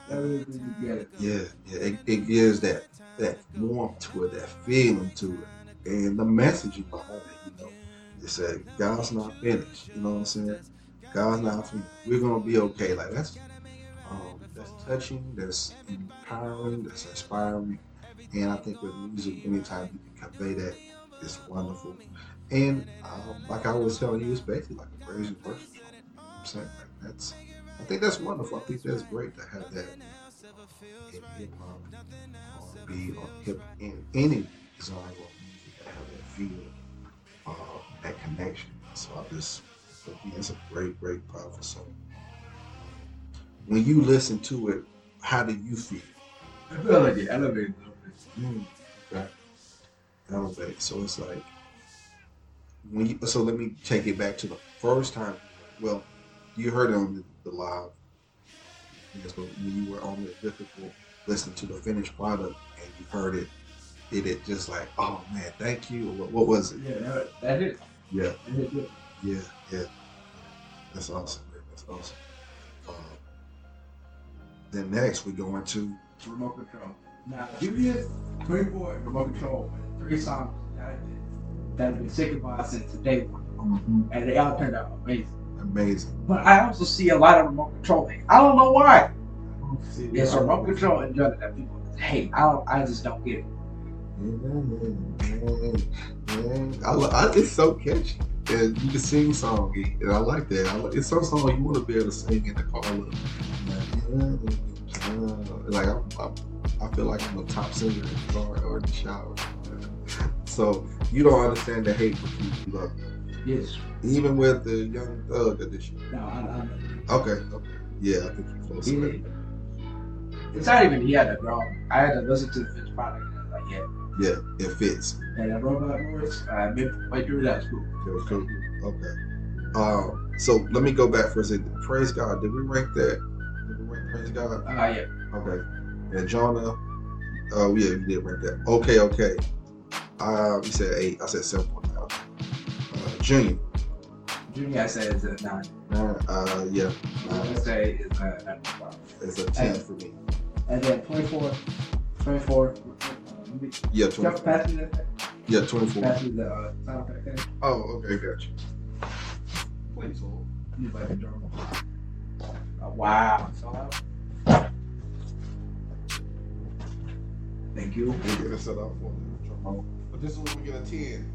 That really, really. Yeah, yeah, it, it gives that that warmth to it, that feeling to it, and the messaging behind it. You know, it said God's not finished. You know what I'm saying? God's not you. We're gonna be okay. Like that's um, that's touching, that's empowering, that's inspiring. And I think with music, anytime you can convey that, it's wonderful. And um, like I was telling you, it's basically like a praise and worship. You know what I'm saying like that's, I think that's wonderful. I think that's great to have that in hip hop, R&B, or hip in any genre of music to have that feeling, uh, that connection. So I just, it's a great, great, powerful song. When you listen to it, how do you feel? I feel like it elevated a little bit. Mm, okay. Elevate. So it's like when you, so let me take it back to the first time. Well, you heard it on the, live. But when you were on the difficult, listening to the finished product and you heard it, did it just like, oh man, thank you? What, what was it? Yeah, that, that hit. Yeah, That hit good. yeah, yeah. That's awesome. Man. That's awesome. Um, then next we go into Remote control. Now, Julius, 24, and remote control, three songs that, that have been singing by since the day one. And they all turned out amazing. Amazing. But I also see a lot of remote control. I don't know why. It's remote control general that people hate. I don't. I just don't get it. I, I, it's so catchy. And you can sing songy, and I like that. I like, it's some song you want to be able to sing in the car. Like I'm, I'm, I feel like I'm a top singer in the car or in the shower. So you don't understand the hate for people love. Yes. Even with the young thug edition. No, I, I, Okay, okay. Yeah, I think you're close. he, it's not even he had a drum. I had to listen to the finished product and was like, yeah. Yeah, it fits. And that robot noise, I midway through that school. Okay, cool. Okay. Um, so let me go back for a second. Praise God. Did we rank that? Did we rank Praise God? Uh, yeah. Okay. And Junya, oh yeah, we did rank that. Okay, okay. Uh, we said eight. I said seven. Uh, Junya, Junya, I say is a nine. nine. Uh, yeah, I nine. say is a nine. It's a ten for me. And then 24, 24. Uh, Yeah, Jeff, twenty. pass me that. Yeah, twenty-four. Pass me the uh, sound effect thing. Oh, okay, got you. Please hold. You like the drum. Oh, wow. Thank you. We'll get it set up for the roll. But this is when we get a ten.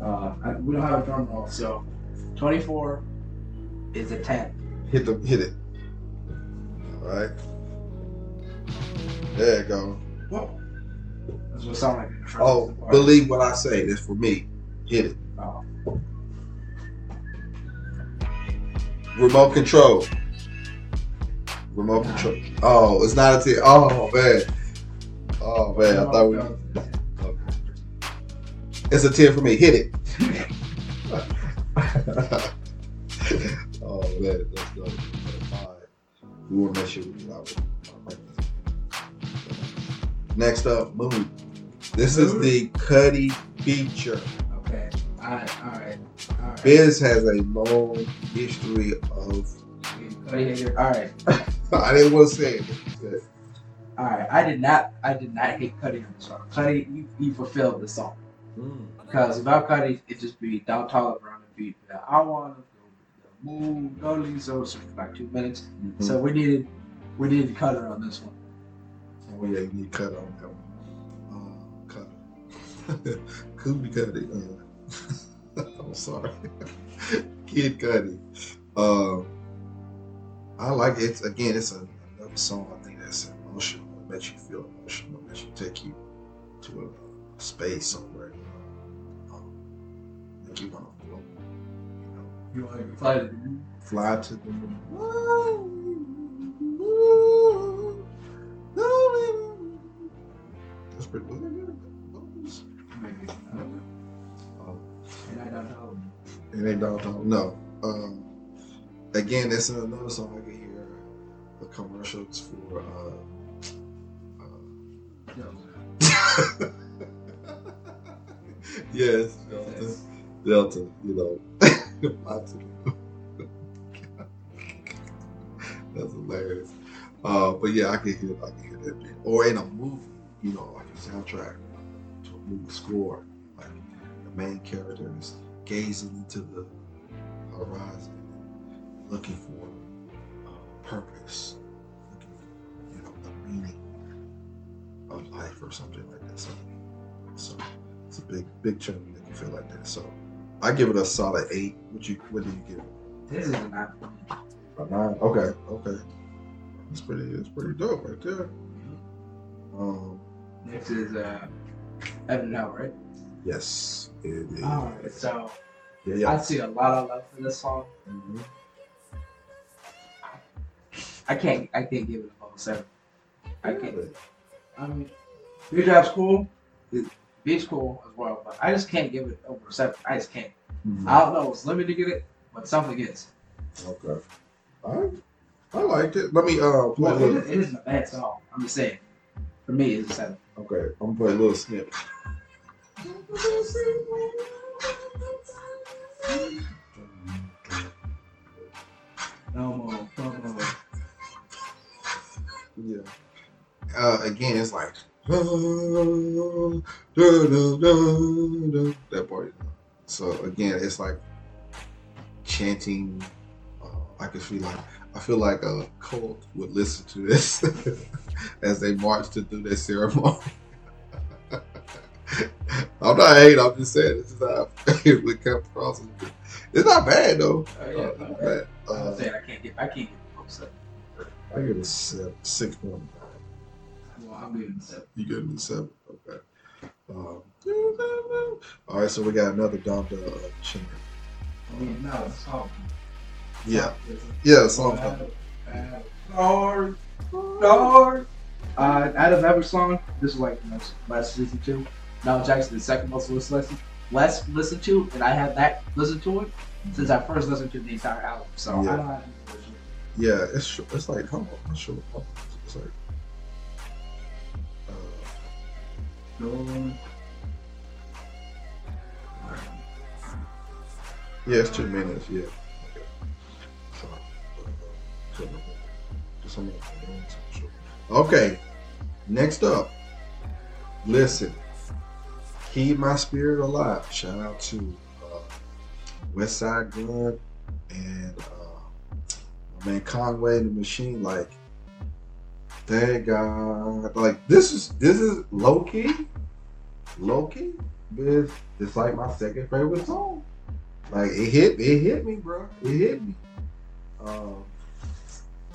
Uh, I, we don't have a drum roll, so 24 is a 10. Hit the hit it. All right. There you go. Whoa. That's what sound like. in the first Oh, believe what I say. That's for me. Hit it. Oh. Remote control. Remote control. Oh, it's not a ten. Oh man. Oh man, I thought we. It's a ten for me. Hit it. [LAUGHS] oh man, let's go. Five. We want to make sure we out. Next up, Moon. This is the Cudi feature. Okay. Alright, alright. Alright. Biz has a long history of. Alright. [LAUGHS] I didn't want to say it. Alright. I did not I did not hate Cudi on the song. Cudi you, he fulfilled the song. Because without Cudi it'd just be down tall around the beat. I wanna move, go leave so for like two minutes. Mhm. So we needed we needed Cutter on this one. Oh yeah, you need cut on that one. Uh, cut. [LAUGHS] Could be cutty. Uh, [LAUGHS] I'm sorry. [LAUGHS] Kid Cudi. Uh, I like it. Again, it's a, another song I think that's emotional. It makes you feel emotional. It makes you take you to a space somewhere. You know, make you want to float. You know, You want to fly to the moon? fly to the moon. That's pretty good. Maybe. I don't know. Um, And I don't know. It ain't downtown. No. Um, again, that's another song I can hear the commercials for. Uh, uh, No. [LAUGHS] yes, Delta. Delta, you know. [LAUGHS] [LAUGHS] That's hilarious. Uh, but yeah, I can hear I can hear that bit. Or in a movie, you know, like a soundtrack to a movie score. Like the main character is gazing into the horizon, looking for uh, purpose, looking for, you know, the meaning of life or something like that. So, so it's a big, big chunk that you feel like that. So I give it a solid eight. What you, what do you give it? This is a nine. A nine. Okay, okay. That's pretty. That's pretty dope right there. Um, Next is uh, Evan Now, right? yes, it is. Alright, so Yeah, yeah. I see a lot of love for this song. Mhm. I can't, I can't give it a full seven. I can't. I mean, your job's cool. Beat's cool as well, but I just can't give it over seven. I just can't. Mhm. I don't know. It's limited to get it, but something is. Okay. I I liked it. Let me uh play Well, it, is, it isn't a bad song. I'm just saying. For me, it's a seven. Okay, I'm gonna play a little snip. No more. No more. Yeah. Uh, again, it's like that part. So again, it's like chanting. Uh, I can feel like I feel like a cult would listen to this [LAUGHS] as they march to do their ceremony. [LAUGHS] I'm not hating. I'm just saying this is how it would come across. It's not bad though. Oh, yeah, Uh, not bad. bad. I'm Uh, saying I can't get. I can't get. I give it a six point. Well, I'm it a seven. You it a seven. Okay. Um, all right, so we got another Donda uh, chant. I mean, no, it's song. Yeah, yeah, song. Lord, Lord. Uh, out of every song, this is like the most less listened to. Now Jackson, the second most listened, less listened to, and I have that listened to it since I first listened to the entire album. So Yeah. I don't have. Yeah, it's it's like hold on, It's like yeah, it's two minutes. Yeah. Okay. Next up, listen. Keep my spirit alive. Shout out to uh, Westside Gunn and uh, my man Conway and the Machine. Like, thank God. Like this is this is low key, low key. This it's like my second favorite song. Like it hit it hit me, bro. It hit me. Um,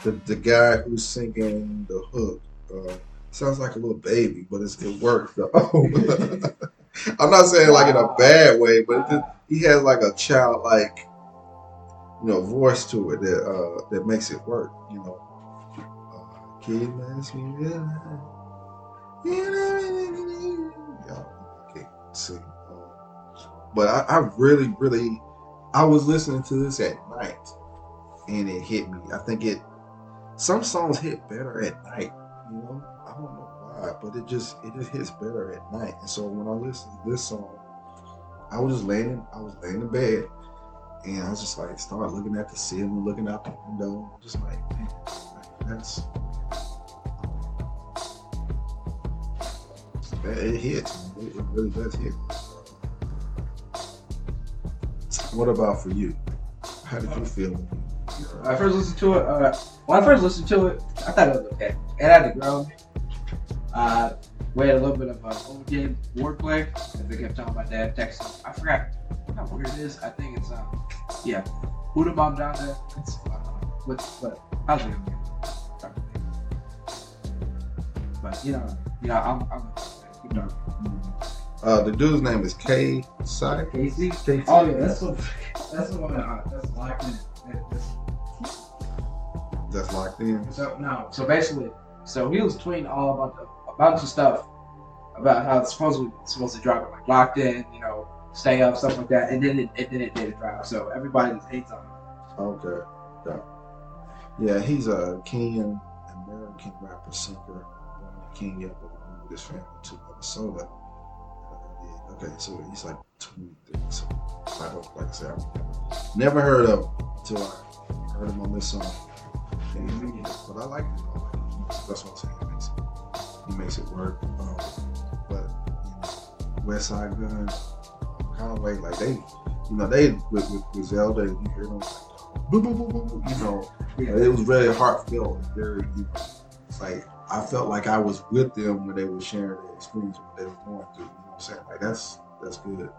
the the guy who's singing the hook uh, sounds like a little baby, but it's, it works though. [LAUGHS] I'm not saying like in a bad way, but he has like a childlike, you know, voice to it that uh, that makes it work. You know, kid makes me realize. See. Uh, but I, I really, really, I was listening to this at night, and it hit me. I think it. Some songs hit better at night. You know, I don't know why, but it just it just hits better at night. And so when I listened to this song, I was just laying, I was laying in bed, and I was just like, start looking at the ceiling, looking out the window, just like, man, that's it hits. It, really does hit. What about for you? How did you feel? when I first listened to it, uh, when I first listened to it, I thought it was okay. It had to grow. Uh, we had a little bit of uh, old game wordplay. I think telling my dad texting. I forgot what word it is. I think it's um, yeah, Buddha Bomb down there. It's uh, what what how's it going? But you know, you know, I'm I'm keep talking. Uh, the dude's name is K. Sai. KayCyy. Oh yeah, that's the that's the one that uh, that's locked in. That- that's- That's locked in. So no, so basically, so he was tweeting all about the, a bunch of stuff about how it's supposedly supposed to drop it like locked in, you know, stay up, stuff like that, and then it, it then it did drop. So everybody just hates on him. Okay. Yeah. Yeah, he's a Kenyan American rapper singer born in Kenya, but moved with his family to Minnesota. Uh, yeah, okay, so he's like 23. So I don't like I said, I've never heard of him until I heard him on this song. And, but I like it. I like it. That's what I'm saying. He makes it, he makes it work. Um, but you know, Westside Gunn, kind of like like they you know, they with, with Griselda you hear them boo boo boo boo, boo, you know, it was very heartfelt very, you know, it's like I felt like I was with them when they were sharing their experience, what they were going through. You know what I'm saying? Like that's that's good.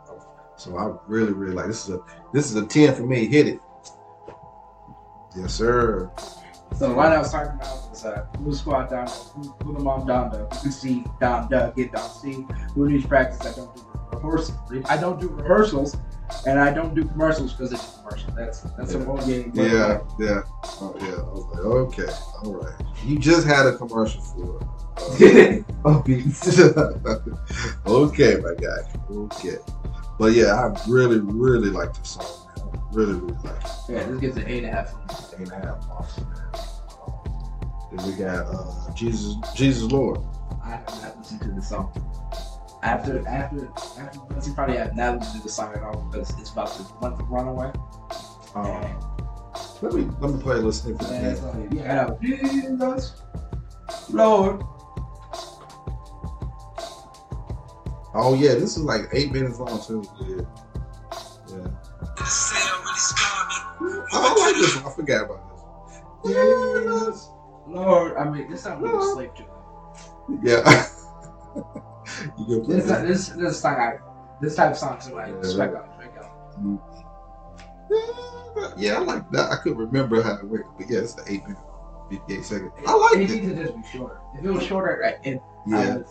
So I really, really like this is a this is a ten for me. Hit it. Yes, sir. So line I was talking about was uh, Blue Squad down, Blue Mom C Don Doug, get Don C. Blue News practice. I don't do rehearsals. I don't do rehearsals, and I don't do commercials because it's a commercial. That's that's Yeah. a whole game. Yeah, yeah, oh, yeah. I was like, okay, all right. You just had a commercial for. Uh, [LAUGHS] oh, beats. [LAUGHS] okay, my guy. Okay, but yeah, I really, really like the song. Man. Really, really like it. yeah, this gets an eight and a half. Eight and a half, awesome. Then we got uh, Jesus, Jesus Lord. I have not listened to the song. After after after listening, probably have not listened to the song at all because it's about the one to run away. Um, let me let me play a little snippet. And man. it's like, yeah, I know. Jesus, Lord. Oh yeah, this is like eight minutes long too. Yeah, yeah. Oh, I like this one. I forgot about this. one. Jesus, Lord. I mean, this sounds like a slave to Yeah. [LAUGHS] you can play This that. this this song I this type of song so I Yeah. respect out, respect out. Yeah, I like that. I couldn't remember how it went, but yeah, it's the eight minute, fifty-eight seconds. I like it. it. needs to just be shorter. If it was shorter, right, and Yeah. uh,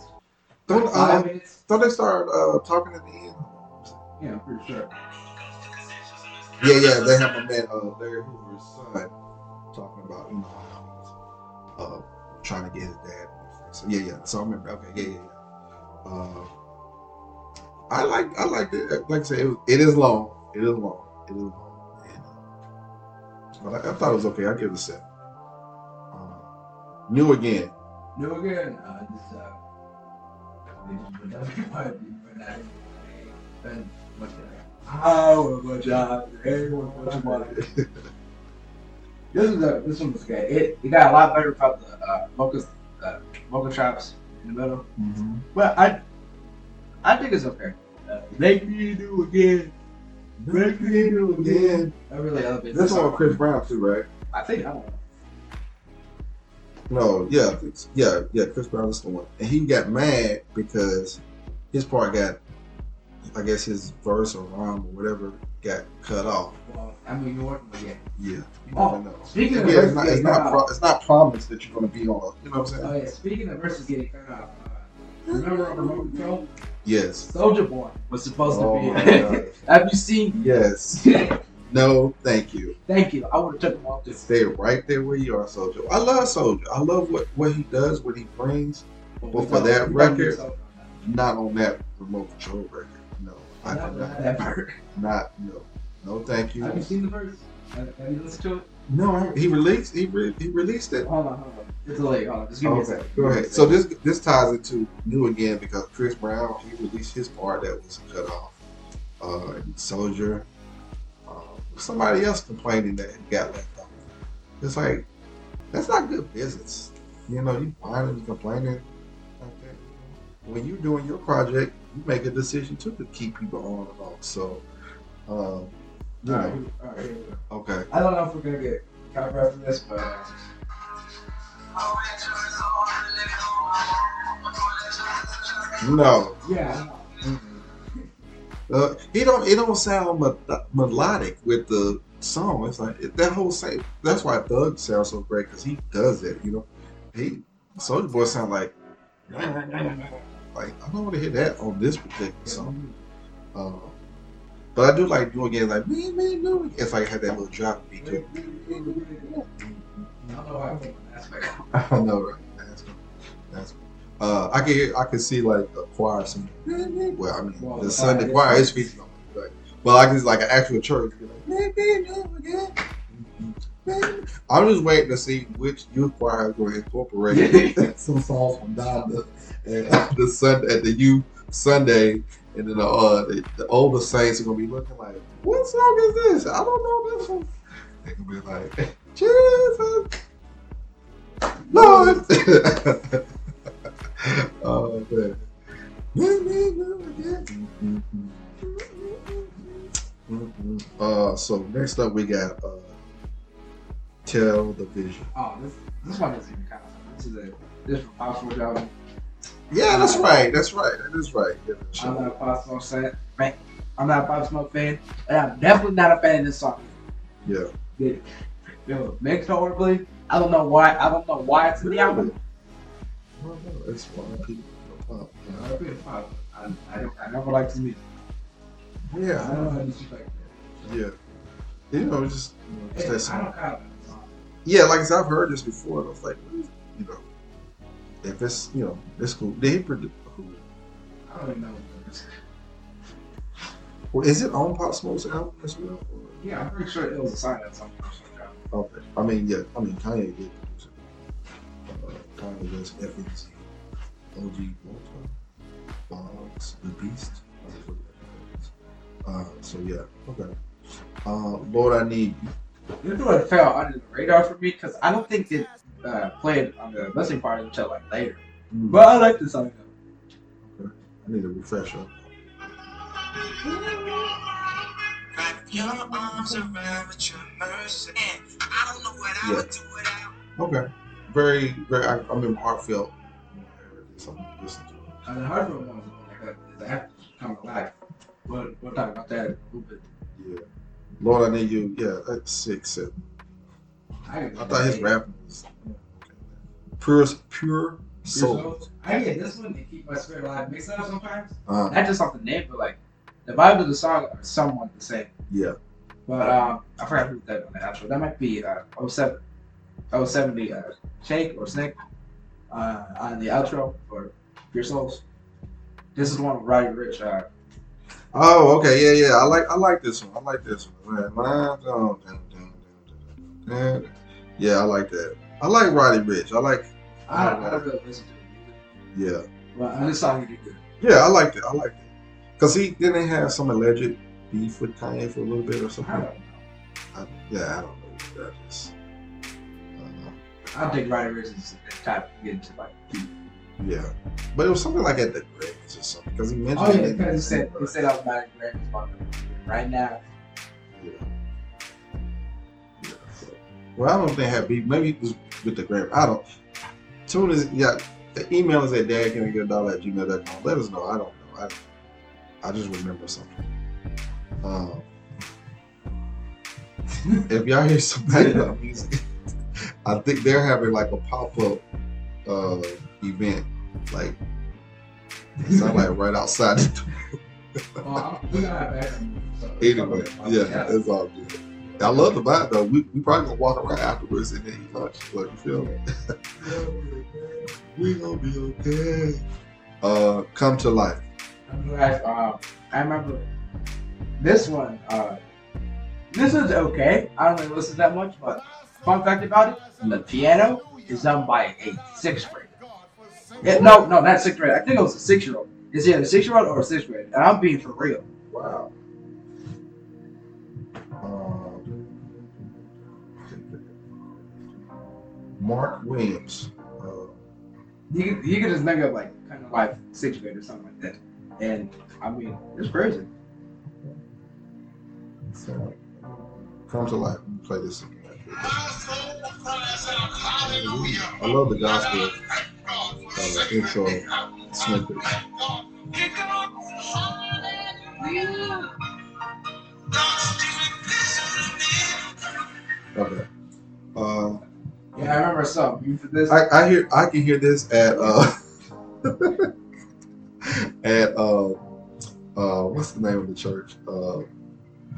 Don't uh, don't they start uh, talking at the end? yeah, I'm pretty sure. Yeah, yeah. They have a man uh, Larry Hoover's son talking about you know uh, trying to get his dad. So yeah, yeah. So I remember. Okay, yeah, yeah, yeah. Uh, I like I like it. Like I said, it, was, it is long. It is long. It is long. Uh, but I, I thought it was okay. I give it a seven. Um, new again. New again. Uh, this uh? How money. This is a, this one was good. It it got a lot better about the uh, vocal uh, vocal chops in the middle. But I I think it's okay. Uh, make me do again. Make me do again. I really elevates This the one Chris Brown too, right? I think I don't know. No, yeah, it's- yeah, yeah. Chris Brown is the one, and he got mad because his part got, I guess his verse or rhyme or whatever got cut off. Well, I mean, you're working with it. Yeah, Oh, never know. speaking yeah, of it's not, it's not, cut pro- it's not promised that you're going to be on. A, you know what I'm saying? Oh yeah. Speaking of verses getting cut off, uh, remember on Remote Control, Yes. Soldier Boy was supposed Oh to my be. [LAUGHS] God. Have you seen? Yes. [LAUGHS] No, thank you. Thank you. I would have took him off this. Stay right there where you are, Soldier. I love Soldier. I love what, what he does, what he brings. Well, for that record, Not on that remote control record. I Not do not. know that part. Not no. No, thank you. Have you seen the verse? Have have you listened to it? No, I- he released he re, he released it. Hold on, hold on. It's late. Hold on. Just give me a Okay, second. go ahead. So this this ties into new again because Chris Brown he released his part that was cut off. Uh, and Soldier, uh, somebody else complaining that it got left off. It's like that's not good business. You know, you whining and complaining like that. When you're doing your project, you make a decision too to keep people on and off. So, um, you All right, know, all right, here we go. okay. I don't know if we're gonna get copyright for this, but uh, No, yeah, Uh, he don't. It don't sound mel- melodic with the song. It's like that whole same. That's why Thug sounds so great because he does it. You know, he Soldier Boy sound like like I don't want to hear that on this particular song. Uh, but I do like do again like me me me. It's like had that little drop beat to it. [LAUGHS] I don't know why I think on know, right? That's that's. Uh, I can hear, I can see like a choir singing. Well, I mean, Well, the Sunday choir choir is- featured on it, right? But I can like an actual church. be like, "Maybe never again." I'm just waiting to see which youth choir is going to incorporate [LAUGHS] [LAUGHS] some songs from Donda and the Sunday at the youth Sunday, and then the uh, the, the older saints are to be looking like, "What song is this? I don't know this one." [LAUGHS] They're going to be like, "Jesus." Lord. [LAUGHS] oh man. [LAUGHS] Uh, so next up we got uh, Tell the Vision. Oh, this this one isn't even of. This is a this is from Possible Joe. Yeah, that's right. That's right. That is right. Yeah, I'm not a Pop Smoke fan. Right? I'm not a Pop Smoke fan, and I'm definitely not a fan of this song. yeah. It was mixed horribly. I don't know why. I don't know why it's in the album. I don't know. It's one people don't pop. I, I, I, don't- I never liked his music. I Yeah, don't know how to disrespect yeah. You know, it's just you know, that I song. don't like the song. Yeah, like I said, I've heard this before. And I was like, if it's you know, it's cool. Did he produce? Who? I don't even know. what. Well, is it on Pop Smoke's album as well? Or? Yeah, I'm pretty sure it was a sign at some point. Okay. I mean, yeah. I mean, Kanye did produce it. Uh, Kanye West, FnZ, OG Walter, Boogz, The Beast. I just looked at that. Uh, so yeah. Okay. Uh, Lord, I need you. This one fell under the radar for me because I don't think it uh, played on the listening party until like later. Mm, But I like the song though. I need a refresher. Wrap your arms around with your mercy. I don't know what I Yeah. would do without. Okay. Very, very. I, I mean, heartfelt. Something to listen to. And the hard one was like a, is after come alive. We'll, we'll talk about that a little bit. Yeah. Lord, I need you. Yeah, that's six, seven. I, I thought his rap was pure, pure soul. I get this one to keep my spirit alive. Mix it up sometimes. Uh, Not just off the name, but like the vibe of the song are somewhat the same. yeah. But um, I forgot who that on the outro. That might be uh 07, 070 uh, Shake or Snake uh, on the outro for Pure Souls. This is one with Roddy Ricch. Uh, Oh, okay. Yeah, yeah. I like, I like this one. I like this one. Man, Yeah, I like that. I like Roddy Ricch. I like. I don't, I really listen to it, Yeah. but on this song, you do good. Yeah, I liked it. I liked it. Cause he didn't they have some alleged beef with Kanye for a little bit or something. I don't know. I, yeah, I don't know. That is. Uh, I don't think Roddy Ricch is the type to get into like. beef. yeah, but it was something like at the Grammys or something. Cause he mentioned. Oh yeah, because he said he said I was not a Grammys right now. Yeah. Well, I don't think have beef. Maybe it was with the Grammy. I don't. Soon as yeah, the email is at dad can I get a dollar at gmail.com. Let us know. I don't know. I, I just remember something. Um, [LAUGHS] if y'all hear somebody [LAUGHS] about music, I think they're having like a pop up uh, event. Like, it sound like right outside the door. [LAUGHS] Well, I'm, we gotta have background music, so- Anyway, yeah, it's all good. I love the vibe though. We, we probably gonna walk around afterwards and then eat lunch. Like, you feel me? we gonna be okay. Uh, come to life. I'm glad. Um, I remember this one. Uh, this is okay. I don't really listen that much, but fun fact about it: the piano is done by a sixth grader. Yeah, no, no, not sixth grade. I think it was a six-year-old. It's either a six-year-old or a sixth grade, and I'm being for real. Wow. Mark Williams. Uh, You could, you could just think of like kind of like sixth grade or something like that, and I mean it's crazy. so, come to life. Let play this again. I love the gospel uh, intro snippet. Okay. Uh, Yeah, I remember some. You for this? I, I hear I can hear this at uh [LAUGHS] at uh uh what's the name of the church? Uh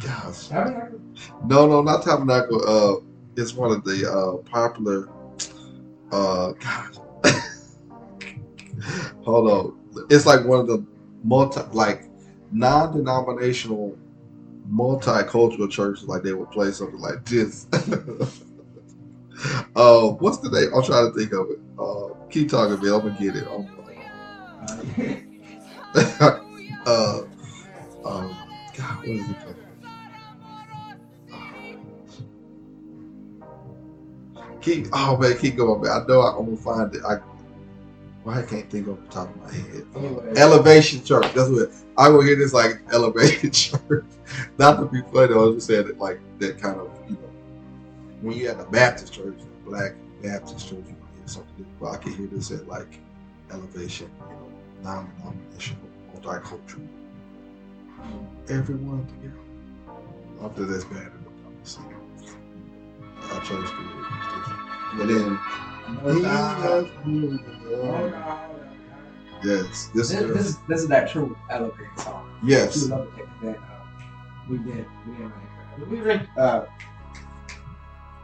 gosh. Tabernacle? No, no, not Tabernacle. Uh it's one of the uh popular uh gosh. [LAUGHS] Hold on. It's like one of the multi like non-denominational multicultural churches like they would play something like this. [LAUGHS] uh what's the name? I'm trying to think of it. Uh keep talking man, I'm gonna get it. I'm, [LAUGHS] uh um God, what is it called? Keep oh man, keep going, man. I know I, I'm gonna find it. I why I can't think off the top of my head. Anyway. Elevation Church. That's what I will hear this like Elevation [LAUGHS] church. Not to be funny, I was just saying that like that kind of you know when you at a Baptist church, black Baptist church, you might hear something different. But I can hear this at like elevation, you know, non-denominational, multicultural. Everyone together. Not that that's bad. Obviously. Our church did. But then, yes, this This, this, is is, this is that true elevated song. yes. True elevated that uh, we did. We did. We? Uh,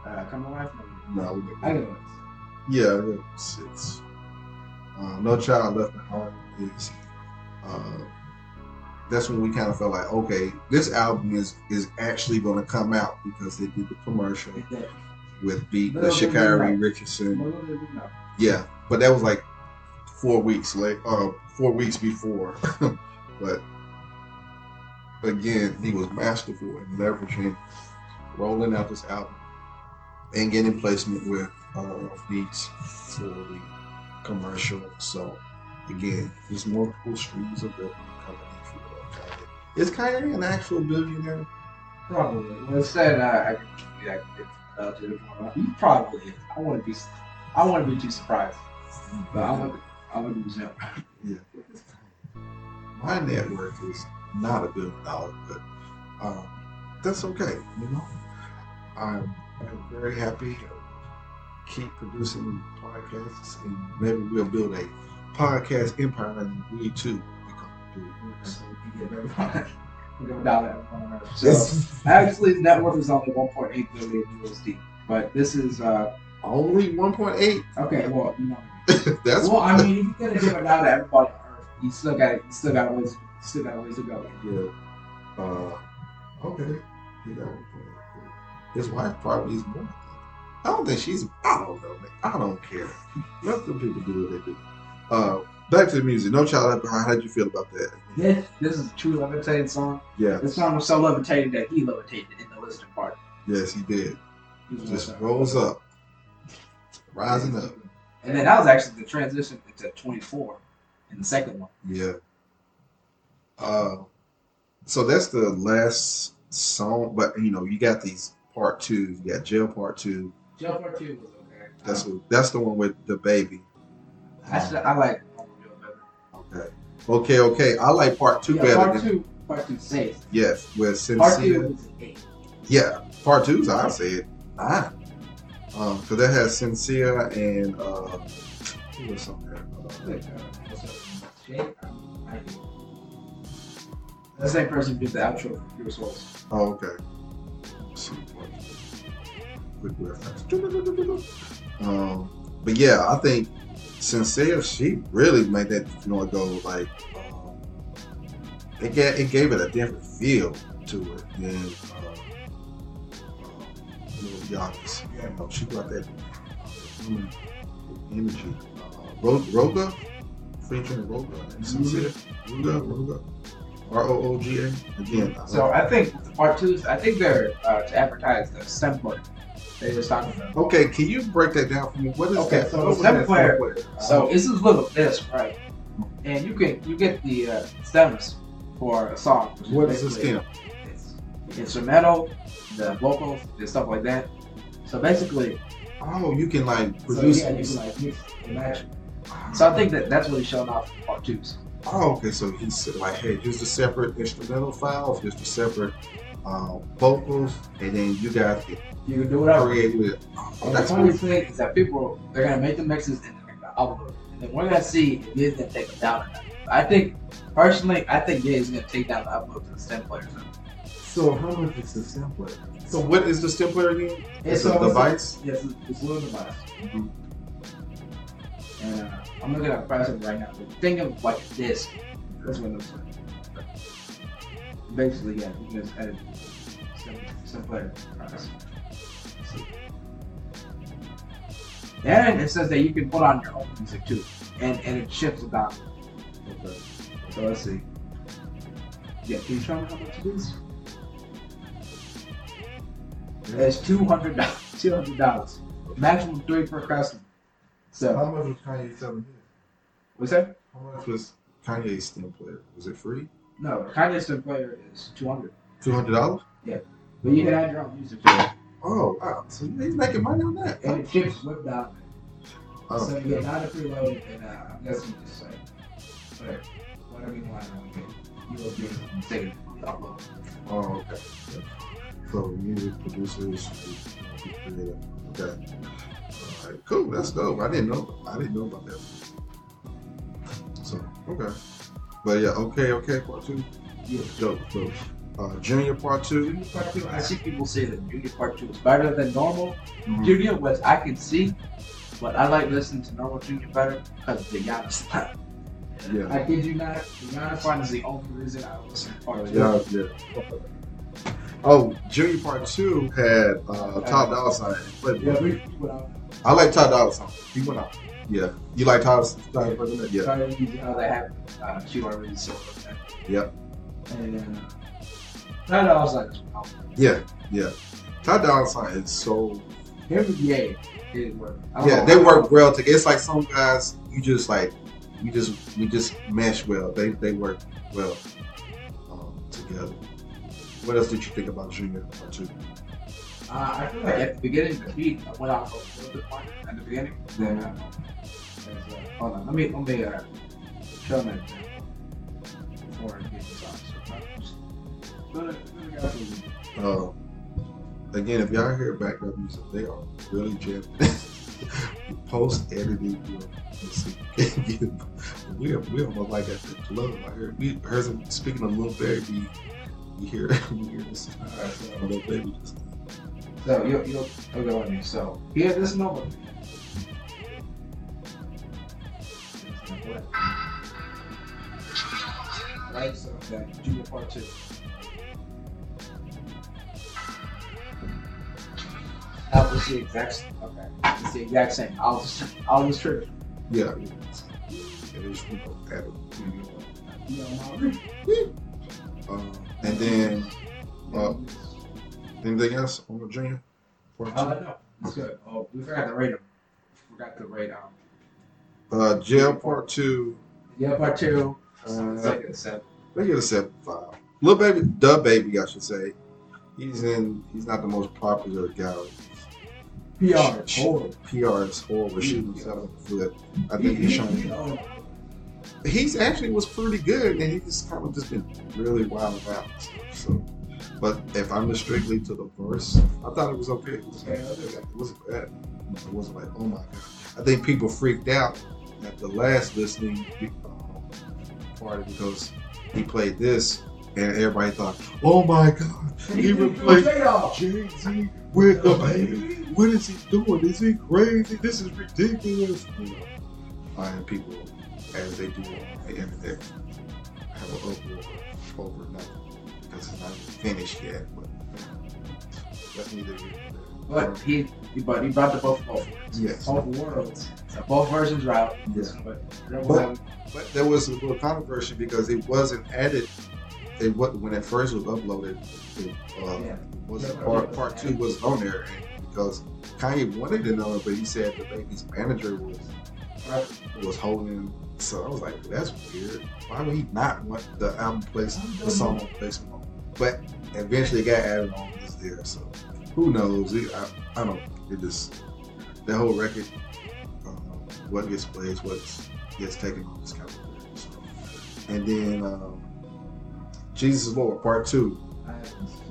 uh, come No, we didn't. I. Yeah, it's, it's uh, No Child Left Behind is uh, that's when we kind of felt like, okay, this album is is actually going to come out because they did the commercial with Beat the Little did we know. Sha'Carri Richardson. Little did we know. Yeah, but that was like four weeks late, uh, four weeks before. [LAUGHS] but again, he was masterful in leveraging, rolling out this album, and getting placement with uh, beats for the commercial. So again, there's multiple streams of revenue coming in for Kanye. Is an actual billionaire? Probably. Well, it's said I can yeah, I uh, to the point. He probably is. I want to be. I want to be too surprised. But I look. I look at him. [LAUGHS] My net worth is not a billion dollars, but um, that's okay. You know, I'm, I'm very happy. to Keep producing podcasts, and maybe we'll build a podcast empire, and we too become billionaires. So we can get everybody. We give a dollar everyone else. So actually, his net worth is only 1.8 billion USD. But this is uh Only 1.8. okay. Well, you know. [LAUGHS] that's well, I mean, if you're gonna give a dollar to everybody on Earth, you still got you still got ways still got ways to go. yeah. Uh, okay. He got 1.8. His wife probably is more. I don't think she's. I don't know, man. I don't care. Let the people do what they do. Uh, back to the music. No Child Left Behind. How did you feel about that? This this is a true levitating song. Yeah. This song was so levitating that he levitated in the listening part. Yes, he did. He Just rolls up, rising up. And then that was actually the transition into 24 in the second one. Yeah. Uh, so that's the last song, but you know, you got these part two. Got Jail Part Two. Jail Part 2 was okay. That's what, that's the one with the baby. Actually, I like Okay. Okay. Okay. I like Part Two yeah, better. Part than, 2, Part 2 says. Yes, with Part 2 Shenseea. was 8. Yeah, Part Two's I said nine. Um, cause that has Shenseea and uh, who was on there? Uh, uh, what's up? Jake? I I do. The same person did the outro for Pure Souls. Oh, okay. Let's see what quick reference. Um, but yeah, I think Shenseea, she really made that joint go like um, it gave it gave it a different feel to it than uh, um, Lil Giannis. You she got that human energy. Uh, Ro- Rooga, featuring Rooga and Shenseea. Rooga, Rooga, R O O G A. Again, I So I think the Part 2s, I think they're uh, to advertise the stem player they were talking about. Okay, can you break that down for me? What is Okay, that? so What the was stem that player- player? So this is little this, right? And you can you get the uh, stems for a song. what is the stem? It's instrumental, the vocals, and stuff like that. So basically, Oh, you can like so produce. yeah, you can like mix and match. So I think that that's what he's showing off in part twos. oh, okay. So he said like, hey, here's the separate instrumental files. Here's the separate uh, vocals, and then you got to You can do whatever. create with. Oh, And the that's funny cool. thing is that people they're gonna make the mixes and they're gonna upload. And then we're gonna see if it's gonna take them down. I think personally, I think yeah, is gonna take down the upload to the stem players. So how much is the stem player? So what is the stem player again? It's so a device. Yes, it's, it's a little device. Mhm. And uh, I'm looking at the price right now. But think of like a disc. That's what it looks like. Basically, yeah, just edit player price. And it says that you can put on your own music too, and and it ships it down. Okay. So let's see. Yeah, can you show me how much it is? It's two hundred dollars. [LAUGHS] Two hundred dollars. Maximum three per customer. So How much was Kanye selling his? what's that? How much was Kanye's stem player? Was it free? No, the Kanye Stone player is two hundred. Two hundred dollars. Yeah, but you can add your own music to it, Oh wow! So he's making money on that. and it ships whipped out. Oh, So you get nine to preloaded, and uh, I'm guessing you just like, but whatever you want, you get you will be upload. oh okay. So music producers, creative. Okay. All right, cool. That's dope. I didn't know. I didn't know about that. So okay. But yeah, okay, okay. Part two. Yeah. Dope, dope. Uh, Junya Part Two. Junya Part Two, I see people say that Junya Part Two is better than normal. Mhm. Junya was I can see, but I like listening to normal Junya better because the Giannis line. Yeah. I kid you not, Giannis line is the only reason I listen to part of it. Yeah, yeah. Oh, Junya Part Two had uh, Ty Dolla $ign. Yeah, we, we out. I like Ty Dolla $ign. He went out. Yeah. You like Ty Dolla $ign? Yeah. To use how they have uh, Q already so okay. Yep. And uh, was like, oh, Yeah. Yeah. Ty Dolla $ign is so. him and Ye did work. Yeah, know they work well together. It's like some guys you just like, you just we just mesh well. They they work well um, together. What else did you think about Junya Part Two? Uh, I feel like at the beginning the beat went off a little bit more at the beginning. Then uh, uh, hold on, let me let me uh, show them an before I get this off. Uh, it- let it go through. Uh, again, if y'all hear background music, they are really jamming. [LAUGHS] Post editing, [LAUGHS] we are we almost like at the club. I heard we heard some speaking of Lil Baby. We hear [LAUGHS] we hear this Alright, so- Lil Baby. Just, So you'll you'll you'll go with me. So here, this number. Right, so that Junya part two. That was the exact okay. It's the exact same. I'll just I'll just trip. yeah, it is. We go at it. You know, Um, and then uh, anything else on the Junya? Part two? Uh, no, it's good. Oh, we forgot to rate them. Forgot to rate um. Uh, jail part two. Yeah, part two. Uh, It's like a seven. They get a seven five. Lil Baby, the baby, I should say. He's in. He's not the most popular guy. PR. Horrible. PR is horrible. Shooting himself in the foot. I think he's showing. Oh, He's actually was pretty good, and he just kind of just been really wild out. So, but if I'm strictly to the verse, I thought it was okay. It, was, it wasn't bad. It wasn't like, oh my god. I think people freaked out at the last listening um, party because he played this, and everybody thought, oh my god, he replaced Jay Z with DaBaby. What is he doing? Is he crazy? This is ridiculous. You know, and people, as they do on the internet, have an uproar over nothing because it's not finished yet. But that's neither here. But he, he, but he brought the both both worlds. Yes. Both worlds. So both versions are out. Yeah. But, But- But there was a little controversy because it wasn't added. It was when it first was uploaded. It, uh, Yeah. was Yeah, part part two was on there because Kanye wanted to know it, but he said DaBaby's manager was was holding him. So I was like, that's weird. Why would he not want the album placed the song placed on? But eventually it got added on. It's there. So who knows? It, I, I don't. It just the whole record. Um, what gets placed, what gets taken on this kind of weird. So. And then um, Jesus is Lord Part Two.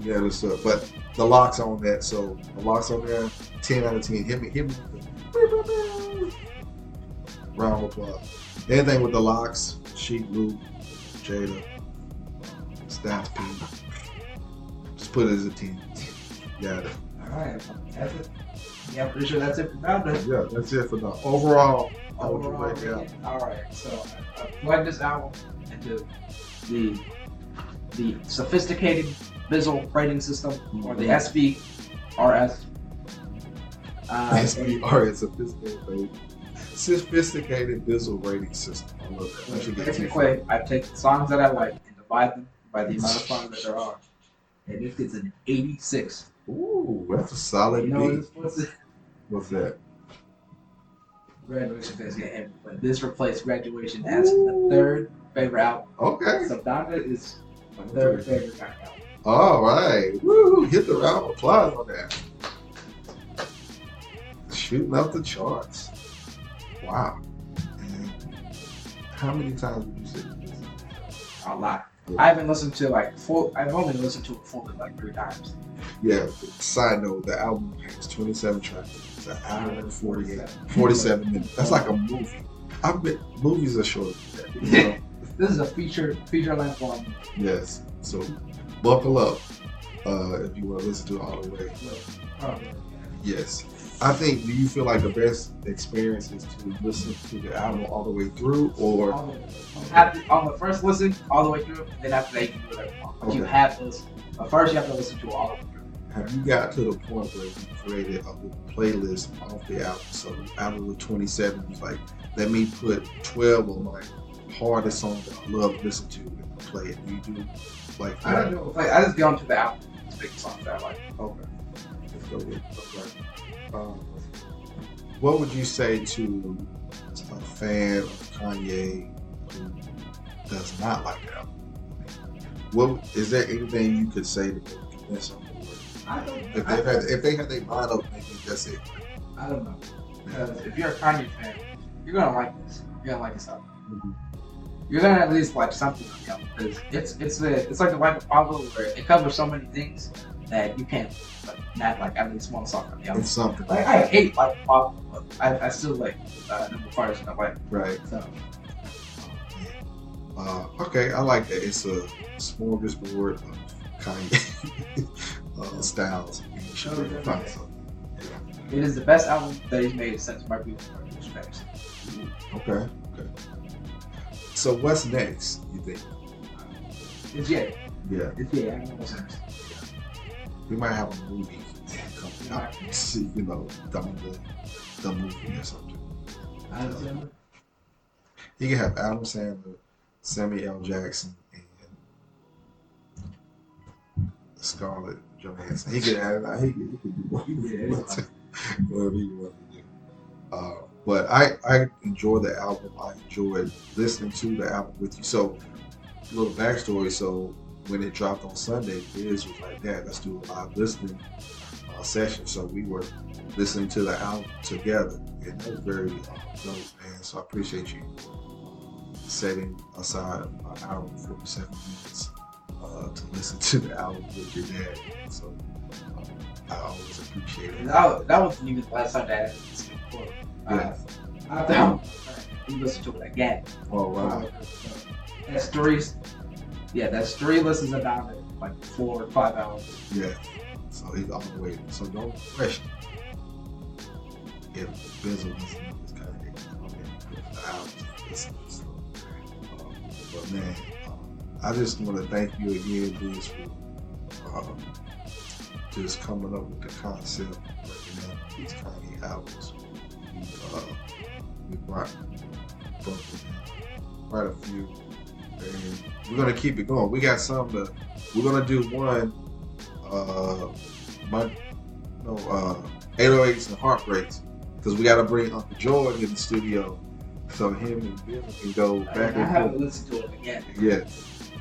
Yeah, this stuff. But the LOX on that, so the LOX on there, ten out of ten. Hit me, hit me. Round of applause. Anything with the LOX, Sheek Louch, Jada, Styles P. Put it as a ten. Got it. Alright. That's it. Yeah, I'm pretty sure that's it for now. then. Yeah, that's it for now. Overall, how would you Overall album? rating. Alright, so I, I plugged this album into the the sophisticated visual rating system or the SVRS. Uh, SBR is sophisticated, sophisticated visual rating system. I love that. We should get T for Basically, I take the songs that I like and divide them by the amount of songs that there are. And it gets an 86. Ooh, that's a solid You know beat. what's, what's? What's that? Graduation get heavy, but this replaced graduation as the third favorite album. Okay. So Donda is my third favorite album. All right. Woo! Hit the round of applause on that. Shooting up the charts. Wow. How many times would you say this? A lot. I haven't listened to like full. I've only listened to it fully like three times. Yeah, side note, the album has 27 tracks. It's an hour and 48, 47 minutes. That's like a movie. I've been, movies are short. you know? [LAUGHS] This is a feature feature length one. yes. So buckle up uh, if you want to listen to it all the way. Oh, Yes. I think, do you feel like the best experience is to listen to the album all the way through or? all the way. After, on the first listen, all the way through, then after that, you do whatever you. But you have to listen. But first, you have to listen to all of through. Have you got to the point where you created a playlist off the album? So out of the 27, it's like, let me put 12 of my hardest songs that I love to listen to and play it. Do you do like I don't know. Like, I just get onto the album, pick the songs that I like. Okay. Let's go with okay. Um, what would you say to a fan of Kanye who does not like the album? What is there anything you could say to convince them? I don't. If they had, if they had their mind open, they think that's it. I don't know. Because if you're a Kanye fan, you're gonna like this. You're gonna like this album. Mhm. You're gonna at least like something on the album because it's it's the it's like the life of Pablo where it covers so many things that you can't like, not like at least one song on the album. It's something, Like I hate like pop, I, I still like uh, number five and I like right? so. Uh, okay, I like that. It's a smorgasbord of Kanye [LAUGHS] uh, styles. You should really find something. It is the best album that he's made since My Beautiful Fantasy. Okay, okay. So what's next? You think? It's yeah, Yeah, it's yeah. I don't know what's next. We might have a movie coming out. See, you know, the, the, the movie or something. Know. You can have Adam Sandler, Samuel L. Jackson, and Scarlett Johansson. He could have. He could, he could do what- Yeah, it's fine. [LAUGHS] whatever he wanted to do. Uh, but I I enjoy the album. I enjoyed listening to the album with you. So, a little backstory. So when it dropped on Sunday, Biz was like, "Dad, let's do a live listening uh, session." So we were listening to the album together, and that was very uh, dope, man. So I appreciate you setting aside an hour and forty-seven minutes uh, to listen [LAUGHS] to the album with your dad. So uh, I always appreciate it. That, that wasn't even the last time that I listened to it. Yeah. Uh, after how we listened to it again. Oh wow. That's three. Yeah, that's three listens a dollar, like four or five hours. Yeah. So he's all waiting. So don't question if Bizzle doesn't this kind of and um, but man, um, I just want to thank you again, Biz, for um, just coming up with the concept, breaking down these Kanye albums. We, uh, we brought, brought quite a few, and we're gonna keep it going. We got some to. We're gonna do one uh, my no uh, 808s and heartbreaks because we got to bring Uncle George in the studio so him and Bill can go back I and haven't forth. listened to it again. Yeah.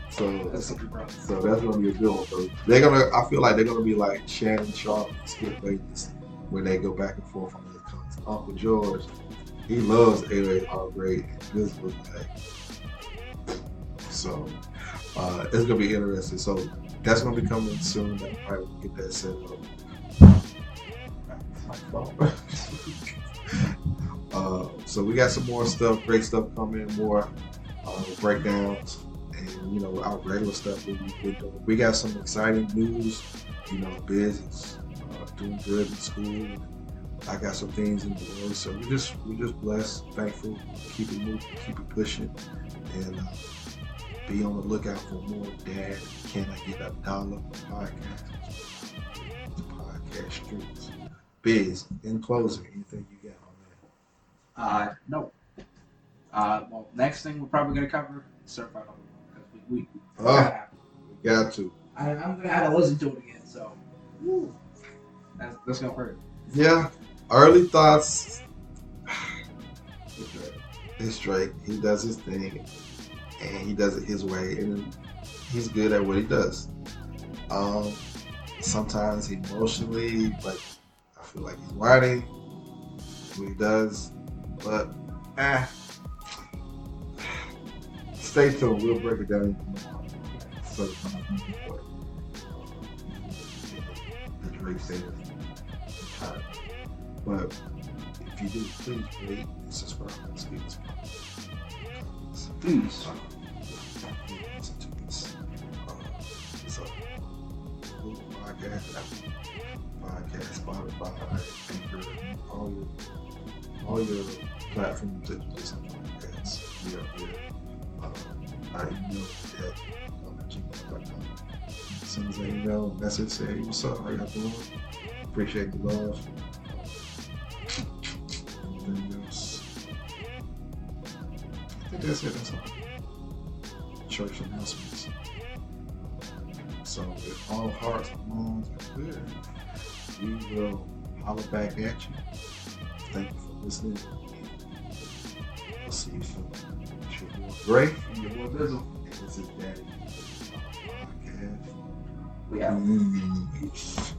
So That's what we brought. so that's gonna be a good one. So they're gonna. I feel like they're gonna be like Shannon Sharpe and Skip Bayless when they go back and forth on this content. Uncle George, he loves 808 Heartbreak. and This was like so. Uh, it's gonna be interesting. So that's gonna be coming soon. I will get that set up. [LAUGHS] Uh, so we got some more stuff, great stuff coming, more uh, breakdowns, and you know our regular stuff doing. We got some exciting news. You know, business uh, doing good in school. I got some things in the works, so we just we just blessed, thankful, keep it moving, keep it pushing, and uh, be on the lookout for more. Dad, can I get a dollar for podcast? Podcast streets. Biz, in closing, anything you got on that? Uh, no. Uh, well, next thing we're probably gonna cover is certified Lover Boy, because we, we, Oh, we got to. I, I'm gonna have to listen to it again. So, woo, that's, that's gonna hurt. Yeah, early thoughts. [SIGHS] it's Drake. He does his thing, and he does it his way, and he's good at what he does. Um, sometimes emotionally, like I feel like he's whining what he does, but eh. Stay tuned. We'll break it down. So, the Drake status. But if you do, please rate and subscribe. Uh, Google podcast, podcast, Spotify, Anchor, all your all your platforms that you listen to podcasts. We are here. Uh, I email at um, gmail.com. Send us an email, message, say, hey, what's up? How y'all doing? Appreciate the love. Anything else? I think that's it. All. Church announcements. So if all hearts and minds are clear, we will holler back at you. Thank you for listening. We'll see you soon. It's your boy Gray. And your boy Bizzle. And this is Daddy Podcast. We out. Peace.